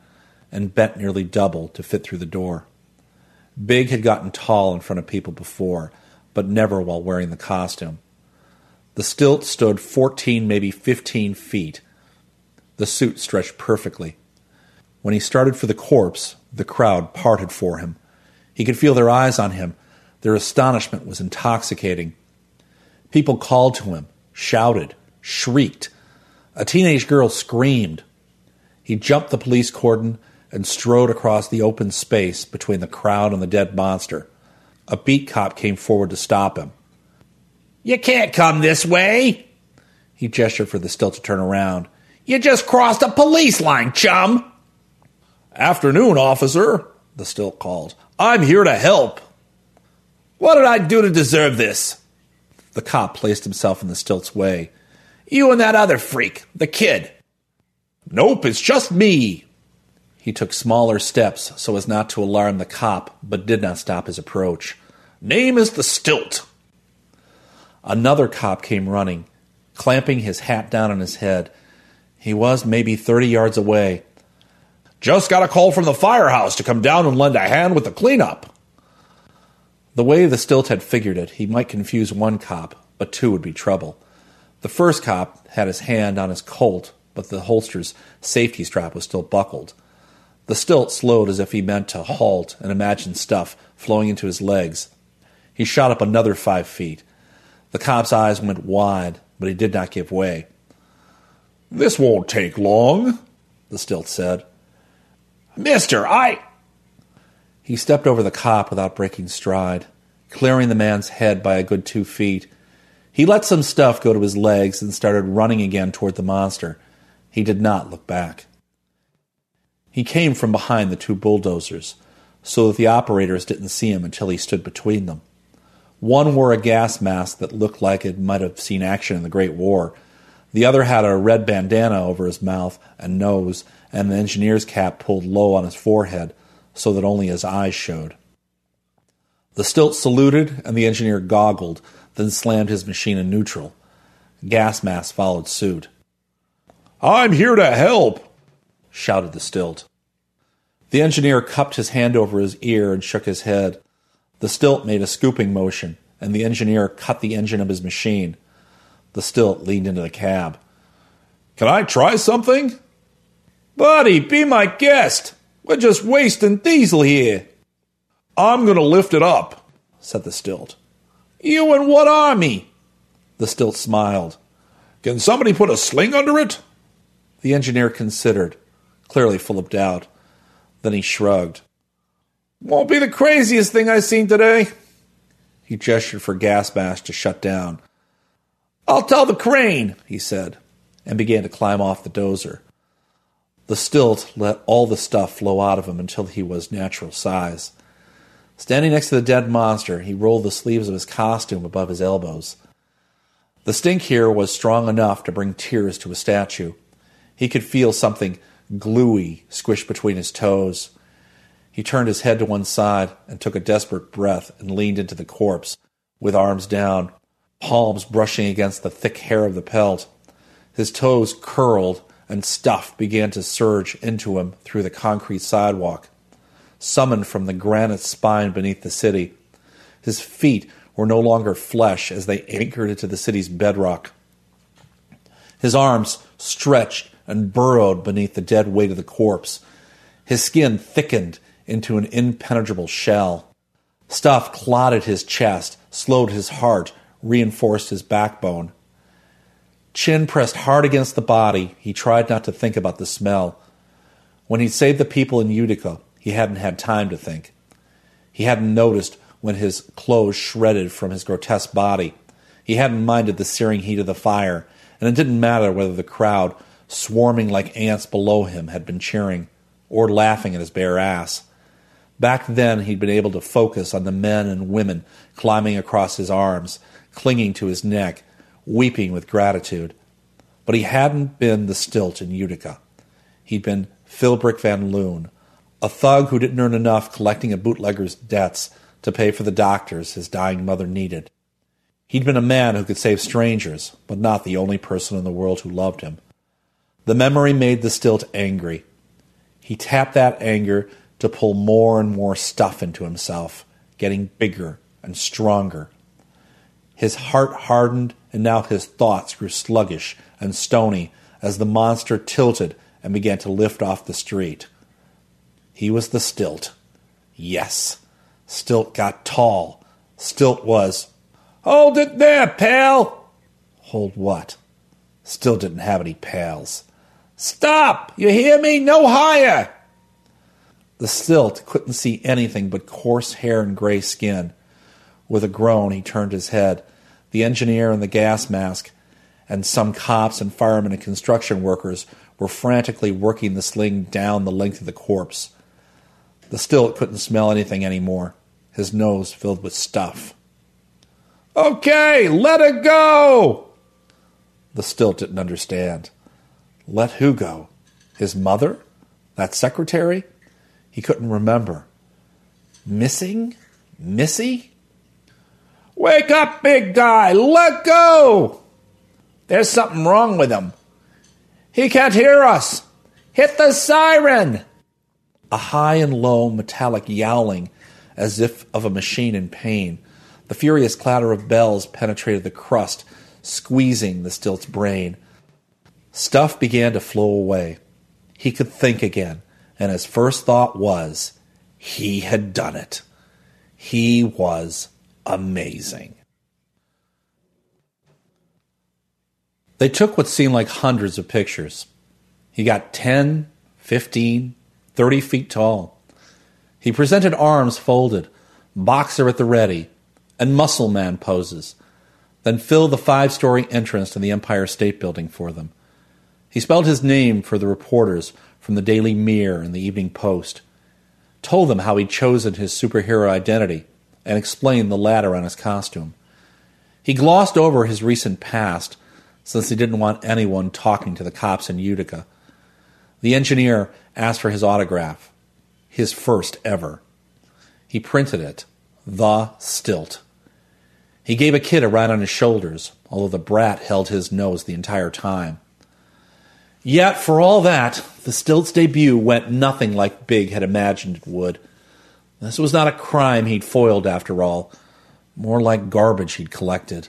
and bent nearly double to fit through the door. Big had gotten tall in front of people before, but never while wearing the costume. The stilt stood fourteen, maybe fifteen feet. The suit stretched perfectly. When he started for the corpse, the crowd parted for him. He could feel their eyes on him. Their astonishment was intoxicating. People called to him, shouted, shrieked. A teenage girl screamed. He jumped the police cordon and strode across the open space between the crowd and the dead monster. A beat cop came forward to stop him. You can't come this way. He gestured for the stilt to turn around. You just crossed a police line, chum. Afternoon, officer, the stilt called. I'm here to help. What did I do to deserve this? The cop placed himself in the stilt's way. You and that other freak, the kid. Nope, it's just me. He took smaller steps so as not to alarm the cop, but did not stop his approach. Name is the stilt. Another cop came running, clamping his hat down on his head. He was maybe 30 yards away. Just got a call from the firehouse to come down and lend a hand with the cleanup. The way the stilt had figured it, he might confuse one cop, but two would be trouble. The first cop had his hand on his Colt, but the holster's safety strap was still buckled. The stilt slowed as if he meant to halt and imagine stuff flowing into his legs. He shot up another five feet. The cop's eyes went wide, but he did not give way. This won't take long, the stilt said. Mister, I. He stepped over the cop without breaking stride, clearing the man's head by a good two feet. He let some stuff go to his legs and started running again toward the monster. He did not look back. He came from behind the two bulldozers, so that the operators didn't see him until he stood between them. One wore a gas mask that looked like it might have seen action in the Great War. The other had a red bandana over his mouth and nose, and the engineer's cap pulled low on his forehead so that only his eyes showed. The stilt saluted, and the engineer goggled, then slammed his machine in neutral. Gas mask followed suit. I'm here to help, shouted the stilt. The engineer cupped his hand over his ear and shook his head. The stilt made a scooping motion, and the engineer cut the engine of his machine. The stilt leaned into the cab. Can I try something? Buddy, be my guest. We're just wasting diesel here. I'm going to lift it up, said the stilt. You and what army? The stilt smiled. Can somebody put a sling under it? The engineer considered, clearly full of doubt. Then he shrugged. Won't be the craziest thing I've seen today. He gestured for gas mask to shut down. I'll tell the crane, he said, and began to climb off the dozer. The stilt let all the stuff flow out of him until he was natural size. Standing next to the dead monster, he rolled the sleeves of his costume above his elbows. The stink here was strong enough to bring tears to a statue. He could feel something gluey squish between his toes. He turned his head to one side and took a desperate breath and leaned into the corpse, with arms down, palms brushing against the thick hair of the pelt. His toes curled and stuff began to surge into him through the concrete sidewalk, summoned from the granite spine beneath the city. His feet were no longer flesh as they anchored into the city's bedrock. His arms stretched and burrowed beneath the dead weight of the corpse. His skin thickened into an impenetrable shell. Stuff clotted his chest, slowed his heart, reinforced his backbone. Chin pressed hard against the body, he tried not to think about the smell. When he'd saved the people in Utica, he hadn't had time to think. He hadn't noticed when his clothes shredded from his grotesque body. He hadn't minded the searing heat of the fire, and it didn't matter whether the crowd, swarming like ants below him, had been cheering or laughing at his bare ass. Back then, he'd been able to focus on the men and women climbing across his arms, clinging to his neck, weeping with gratitude. But he hadn't been the stilt in Utica. He'd been Philbrick Van Loon, a thug who didn't earn enough collecting a bootlegger's debts to pay for the doctors his dying mother needed. He'd been a man who could save strangers, but not the only person in the world who loved him. The memory made the stilt angry. He tapped that anger to pull more and more stuff into himself, getting bigger and stronger. His heart hardened, and now his thoughts grew sluggish and stony as the monster tilted and began to lift off the street. He was the stilt. Yes, Stilt got tall. Stilt was. Hold it there, pal! Hold what? Stilt didn't have any pals. Stop! You hear me? No higher! The stilt couldn't see anything but coarse hair and gray skin. With a groan, he turned his head. The engineer in the gas mask and some cops and firemen and construction workers were frantically working the sling down the length of the corpse. The stilt couldn't smell anything anymore, his nose filled with stuff. Okay, let it go! The stilt didn't understand. Let who go? His mother? That secretary? He couldn't remember. Missing? Missy? Wake up, big guy! Let go! There's something wrong with him. He can't hear us. Hit the siren! A high and low metallic yowling, as if of a machine in pain. The furious clatter of bells penetrated the crust, squeezing the stilt's brain. Stuff began to flow away. He could think again, and his first thought was he had done it. He was amazing. They took what seemed like hundreds of pictures. He got 10, 15, 30 feet tall. He presented arms folded, boxer at the ready, and muscle man poses, then filled the five story entrance to the Empire State Building for them. He spelled his name for the reporters from the Daily Mirror and the Evening Post, told them how he'd chosen his superhero identity, and explained the latter on his costume. He glossed over his recent past since he didn't want anyone talking to the cops in Utica. The engineer asked for his autograph, his first ever. He printed it, The Stilt. He gave a kid a ride on his shoulders, although the brat held his nose the entire time. Yet, for all that, the Stilt's debut went nothing like Big had imagined it would. This was not a crime he'd foiled, after all, more like garbage he'd collected.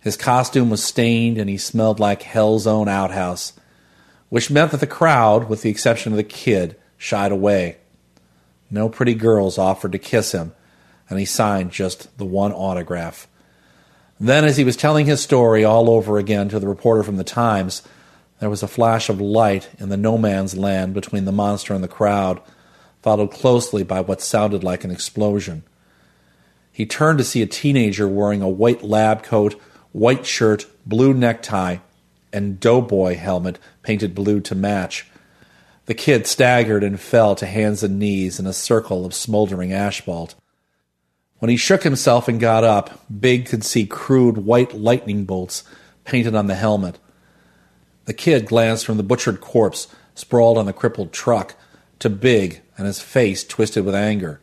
His costume was stained and he smelled like hell's own outhouse, which meant that the crowd, with the exception of the kid, shied away. No pretty girls offered to kiss him, and he signed just the one autograph. Then, as he was telling his story all over again to the reporter from the Times, there was a flash of light in the no man's land between the monster and the crowd, followed closely by what sounded like an explosion. He turned to see a teenager wearing a white lab coat, white shirt, blue necktie, and doughboy helmet painted blue to match. The kid staggered and fell to hands and knees in a circle of smoldering asphalt. When he shook himself and got up, Big could see crude white lightning bolts painted on the helmet. The kid glanced from the butchered corpse sprawled on the crippled truck to Big and his face twisted with anger.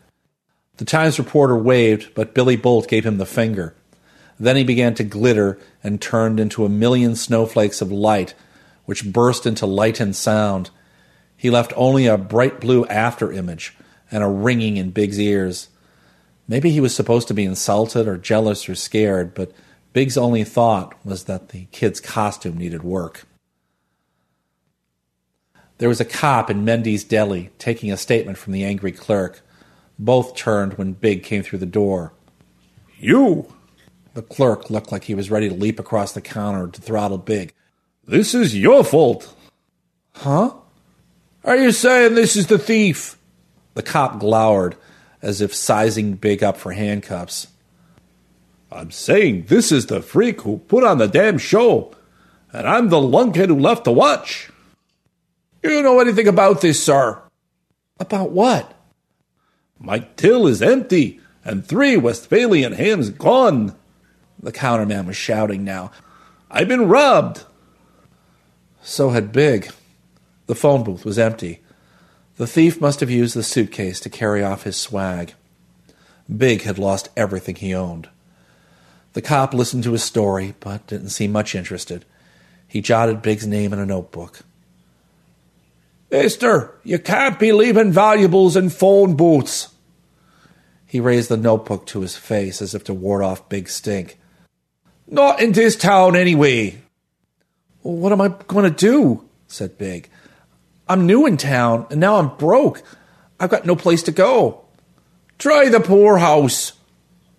The Times reporter waved, but Billy Bolt gave him the finger. Then he began to glitter and turned into a million snowflakes of light, which burst into light and sound. He left only a bright blue after image and a ringing in Big's ears. Maybe he was supposed to be insulted or jealous or scared, but Big's only thought was that the kid's costume needed work. There was a cop in Mendy's deli taking a statement from the angry clerk. Both turned when Big came through the door. You! The clerk looked like he was ready to leap across the counter to throttle Big. This is your fault. Huh? Are you saying this is the thief? The cop glowered as if sizing Big up for handcuffs. I'm saying this is the freak who put on the damn show, and I'm the lunkhead who left to watch. Do you know anything about this, sir? About what? My till is empty, and three Westphalian hams gone. The counterman was shouting now. I've been robbed. So had Big. The phone booth was empty. The thief must have used the suitcase to carry off his swag. Big had lost everything he owned. The cop listened to his story, but didn't seem much interested. He jotted Big's name in a notebook. Mister, you can't be leaving valuables in phone booths. He raised the notebook to his face as if to ward off Big Stink. Not in this town, anyway. Well, what am I going to do? said Big. I'm new in town, and now I'm broke. I've got no place to go. Try the poorhouse.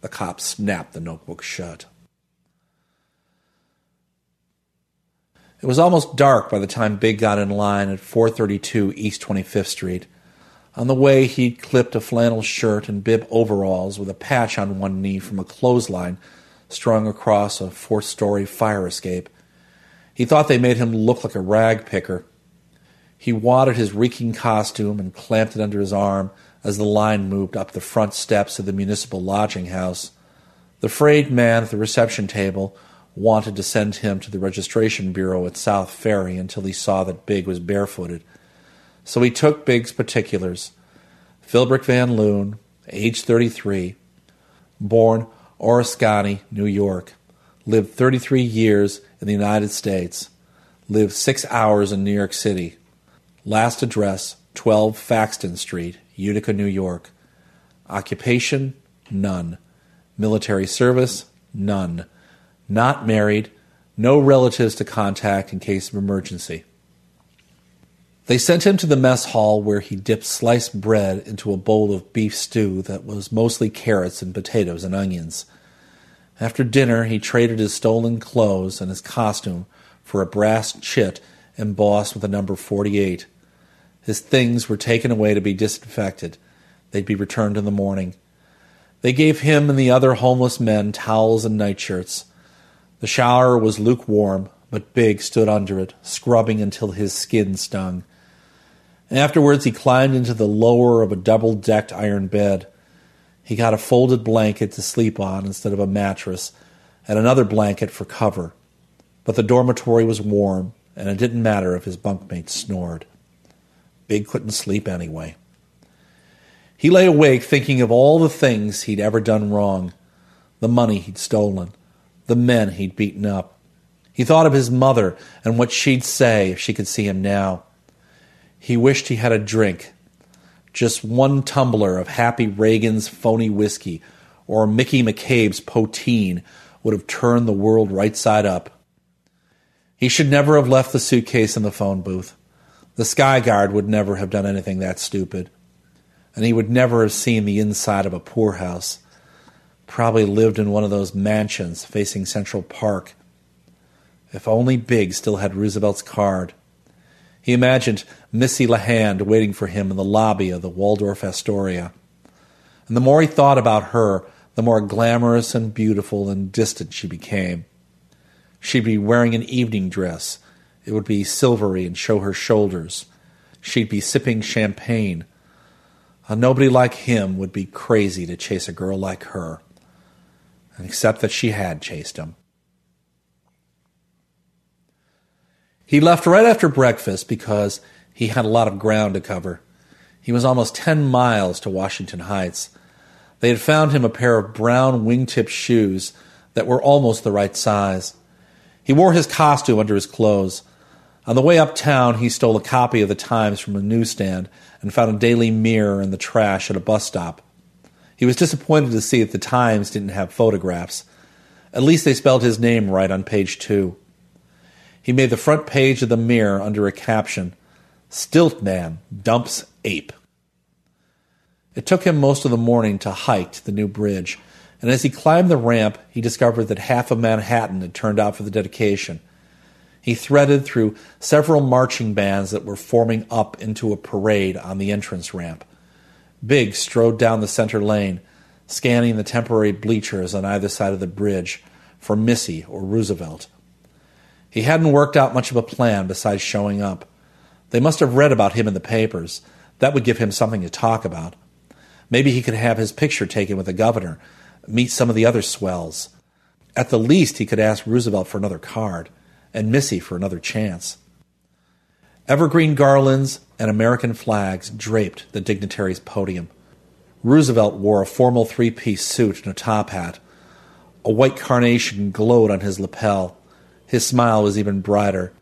The cop snapped the notebook shut. It was almost dark by the time Big got in line at 432 East 25th Street. On the way, he'd clipped a flannel shirt and bib overalls with a patch on one knee from a clothesline strung across a fourth story fire escape. He thought they made him look like a rag picker. He wadded his reeking costume and clamped it under his arm as the line moved up the front steps of the municipal lodging house. The frayed man at the reception table wanted to send him to the registration bureau at South Ferry until he saw that Big was barefooted. So he took Big's particulars. Philbrick Van Loon, age 33, born Oriskany, New York, lived 33 years in the United States, lived six hours in New York City. Last address 12 Faxton Street, Utica, New York. Occupation? None. Military service? None. Not married. No relatives to contact in case of emergency. They sent him to the mess hall where he dipped sliced bread into a bowl of beef stew that was mostly carrots and potatoes and onions. After dinner, he traded his stolen clothes and his costume for a brass chit embossed with the number 48. His things were taken away to be disinfected. They'd be returned in the morning. They gave him and the other homeless men towels and nightshirts. The shower was lukewarm, but Big stood under it, scrubbing until his skin stung. Afterwards, he climbed into the lower of a double decked iron bed. He got a folded blanket to sleep on instead of a mattress, and another blanket for cover. But the dormitory was warm, and it didn't matter if his bunkmates snored. Big couldn't sleep anyway. He lay awake thinking of all the things he'd ever done wrong the money he'd stolen, the men he'd beaten up. He thought of his mother and what she'd say if she could see him now. He wished he had a drink. Just one tumbler of Happy Reagan's phony whiskey or Mickey McCabe's poteen would have turned the world right side up. He should never have left the suitcase in the phone booth. The sky guard would never have done anything that stupid. And he would never have seen the inside of a poorhouse. Probably lived in one of those mansions facing Central Park. If only Big still had Roosevelt's card. He imagined Missy LeHand waiting for him in the lobby of the Waldorf Astoria. And the more he thought about her, the more glamorous and beautiful and distant she became. She'd be wearing an evening dress. It would be silvery and show her shoulders. She'd be sipping champagne. A nobody like him would be crazy to chase a girl like her. Except that she had chased him. He left right after breakfast because he had a lot of ground to cover. He was almost 10 miles to Washington Heights. They had found him a pair of brown wingtip shoes that were almost the right size. He wore his costume under his clothes. On the way uptown, he stole a copy of the Times from a newsstand and found a Daily Mirror in the trash at a bus stop. He was disappointed to see that the Times didn't have photographs. At least they spelled his name right on page two. He made the front page of the Mirror under a caption Stilt Man Dumps Ape. It took him most of the morning to hike to the new bridge, and as he climbed the ramp, he discovered that half of Manhattan had turned out for the dedication. He threaded through several marching bands that were forming up into a parade on the entrance ramp. Big strode down the center lane, scanning the temporary bleachers on either side of the bridge for Missy or Roosevelt. He hadn't worked out much of a plan besides showing up. They must have read about him in the papers. That would give him something to talk about. Maybe he could have his picture taken with the governor, meet some of the other swells. At the least, he could ask Roosevelt for another card, and Missy for another chance. Evergreen garlands and American flags draped the dignitary's podium. Roosevelt wore a formal three piece suit and a top hat. A white carnation glowed on his lapel. His smile was even brighter.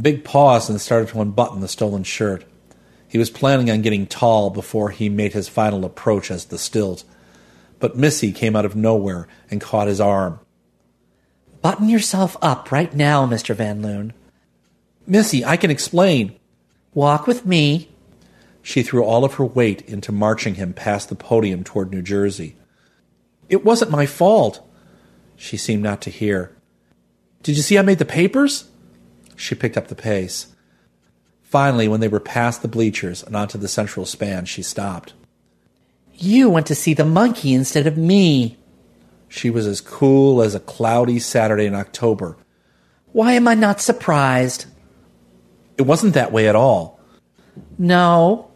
Big paused and started to unbutton the stolen shirt. He was planning on getting tall before he made his final approach as the stilt. But Missy came out of nowhere and caught his arm. Button yourself up right now, Mr. Van Loon. Missy, I can explain. Walk with me. She threw all of her weight into marching him past the podium toward New Jersey. It wasn't my fault. She seemed not to hear. Did you see I made the papers? She picked up the pace. Finally, when they were past the bleachers and onto the central span, she stopped. You went to see the monkey instead of me. She was as cool as a cloudy Saturday in October. Why am I not surprised? It wasn't that way at all. No.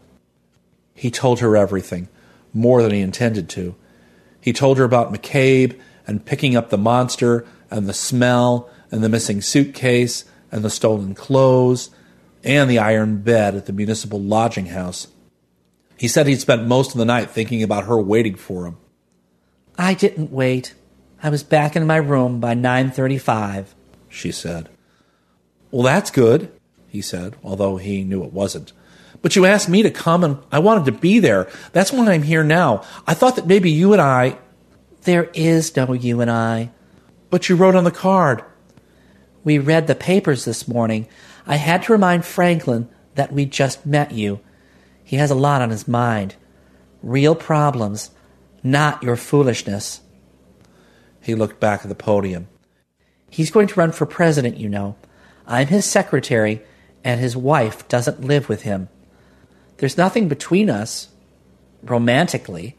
He told her everything, more than he intended to. He told her about McCabe and picking up the monster and the smell and the missing suitcase and the stolen clothes and the iron bed at the municipal lodging house. He said he'd spent most of the night thinking about her waiting for him. I didn't wait. I was back in my room by 9:35, she said. Well, that's good, he said, although he knew it wasn't. But you asked me to come and I wanted to be there. That's why I'm here now. I thought that maybe you and I. There is no you and I. But you wrote on the card. We read the papers this morning. I had to remind Franklin that we just met you. He has a lot on his mind. Real problems, not your foolishness. He looked back at the podium. He's going to run for president, you know. I'm his secretary, and his wife doesn't live with him. There's nothing between us, romantically.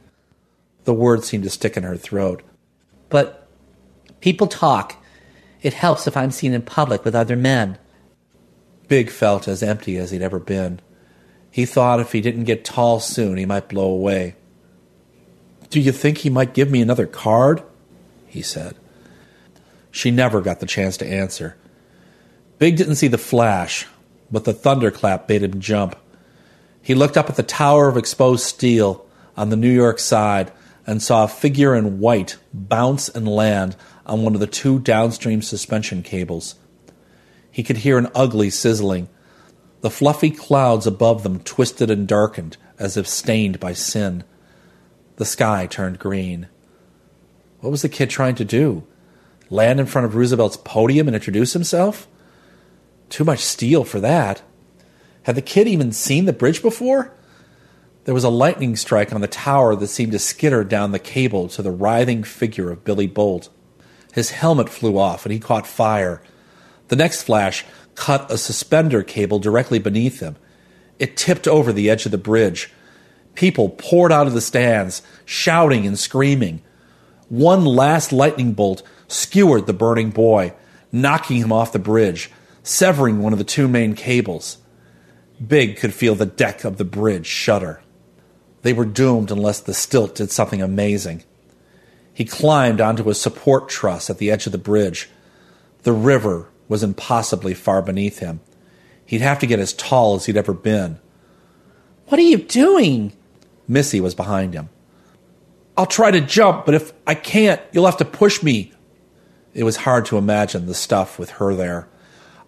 The words seemed to stick in her throat. But people talk. It helps if I'm seen in public with other men. Big felt as empty as he'd ever been. He thought if he didn't get tall soon, he might blow away. Do you think he might give me another card? he said. She never got the chance to answer. Big didn't see the flash, but the thunderclap made him jump. He looked up at the tower of exposed steel on the New York side and saw a figure in white bounce and land on one of the two downstream suspension cables. He could hear an ugly sizzling. The fluffy clouds above them twisted and darkened as if stained by sin. The sky turned green. What was the kid trying to do? Land in front of Roosevelt's podium and introduce himself? Too much steel for that. Had the kid even seen the bridge before? There was a lightning strike on the tower that seemed to skitter down the cable to the writhing figure of Billy Bolt. His helmet flew off and he caught fire. The next flash cut a suspender cable directly beneath him. It tipped over the edge of the bridge. People poured out of the stands, shouting and screaming. One last lightning bolt skewered the burning boy, knocking him off the bridge, severing one of the two main cables. Big could feel the deck of the bridge shudder. They were doomed unless the stilt did something amazing. He climbed onto a support truss at the edge of the bridge. The river was impossibly far beneath him. He'd have to get as tall as he'd ever been. What are you doing? Missy was behind him. I'll try to jump, but if I can't, you'll have to push me. It was hard to imagine the stuff with her there.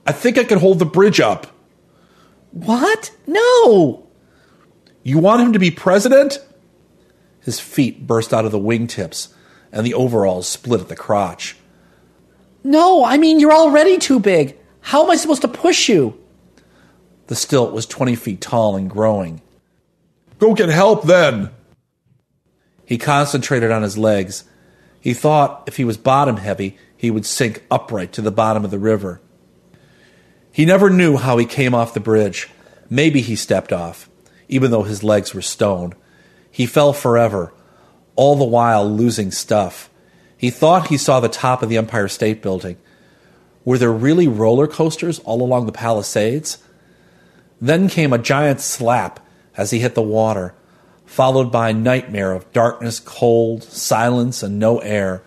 I think I can hold the bridge up. What? No! You want him to be president? His feet burst out of the wingtips, and the overalls split at the crotch. No, I mean, you're already too big. How am I supposed to push you? The stilt was 20 feet tall and growing. Go get help then. He concentrated on his legs. He thought if he was bottom heavy, he would sink upright to the bottom of the river. He never knew how he came off the bridge. Maybe he stepped off, even though his legs were stone. He fell forever, all the while losing stuff. He thought he saw the top of the Empire State Building. Were there really roller coasters all along the Palisades? Then came a giant slap as he hit the water followed by a nightmare of darkness, cold, silence, and no air.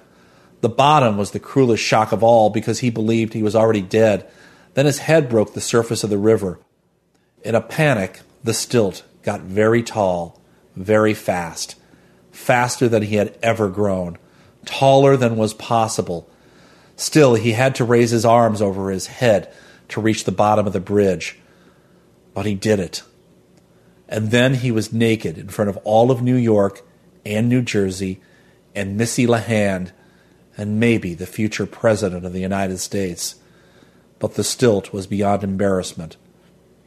The bottom was the cruelest shock of all because he believed he was already dead. Then his head broke the surface of the river. In a panic, the stilt got very tall, very fast, faster than he had ever grown, taller than was possible. Still, he had to raise his arms over his head to reach the bottom of the bridge. But he did it. And then he was naked in front of all of New York and New Jersey and Missy LeHand and maybe the future President of the United States. But the stilt was beyond embarrassment.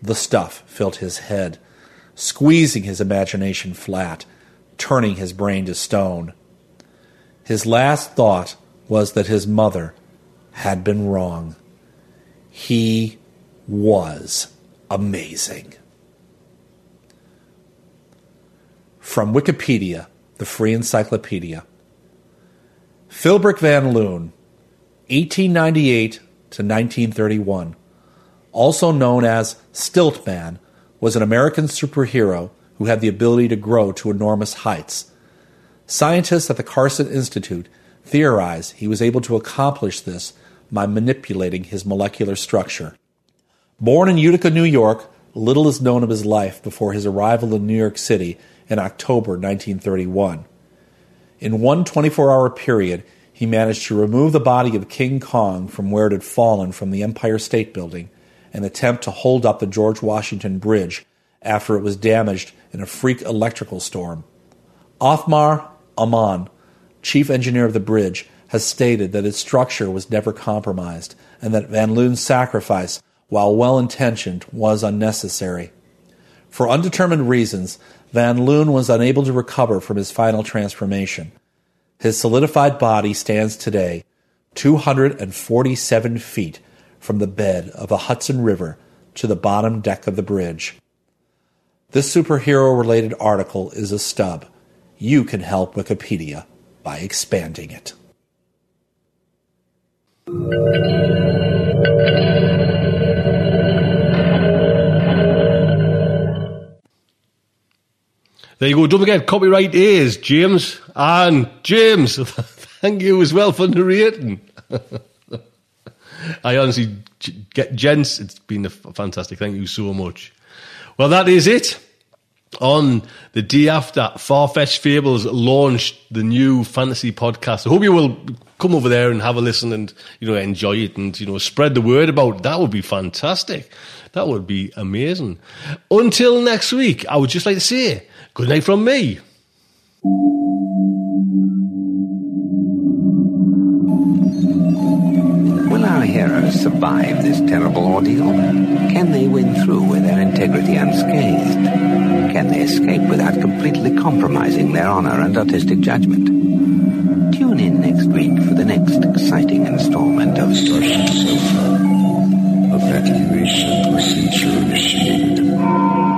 The stuff filled his head, squeezing his imagination flat, turning his brain to stone. His last thought was that his mother had been wrong. He was amazing. From Wikipedia, the free encyclopedia. Philbrick Van Loon, 1898 to 1931. Also known as Stiltman, was an American superhero who had the ability to grow to enormous heights. Scientists at the Carson Institute theorize he was able to accomplish this by manipulating his molecular structure. Born in Utica, New York, little is known of his life before his arrival in New York City in October 1931. In one 24 hour period, he managed to remove the body of King Kong from where it had fallen from the Empire State Building and attempt to hold up the George Washington Bridge after it was damaged in a freak electrical storm. Othmar Ammann, chief engineer of the bridge, has stated that its structure was never compromised and that Van Loon's sacrifice, while well intentioned, was unnecessary. For undetermined reasons, Van Loon was unable to recover from his final transformation. His solidified body stands today 247 feet from the bed of the Hudson River to the bottom deck of the bridge. This superhero related article is a stub. You can help Wikipedia by expanding it. There you go. Don't forget, copyright is James and James. Thank you as well for narrating. I honestly get gents. It's been a fantastic. Thank you so much. Well, that is it. On the day after Farfetched Fables launched the new fantasy podcast, I hope you will come over there and have a listen and you know enjoy it and you know spread the word about it. that would be fantastic. That would be amazing. Until next week, I would just like to say good night from me. Will our heroes survive this terrible ordeal? Can they win through with their integrity unscathed? Can they escape without completely compromising their honor and artistic judgment? Tune in next week for the next exciting installment of Starship Sofa. Evacuation procedure initiated.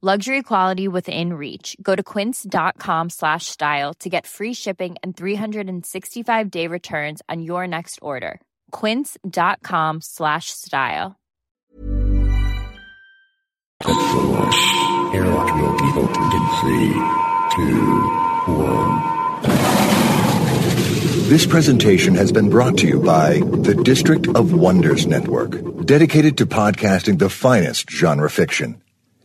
Luxury quality within reach. Go to quince.com slash style to get free shipping and 365 day returns on your next order. Quince.com slash style. This presentation has been brought to you by the District of Wonders Network, dedicated to podcasting the finest genre fiction.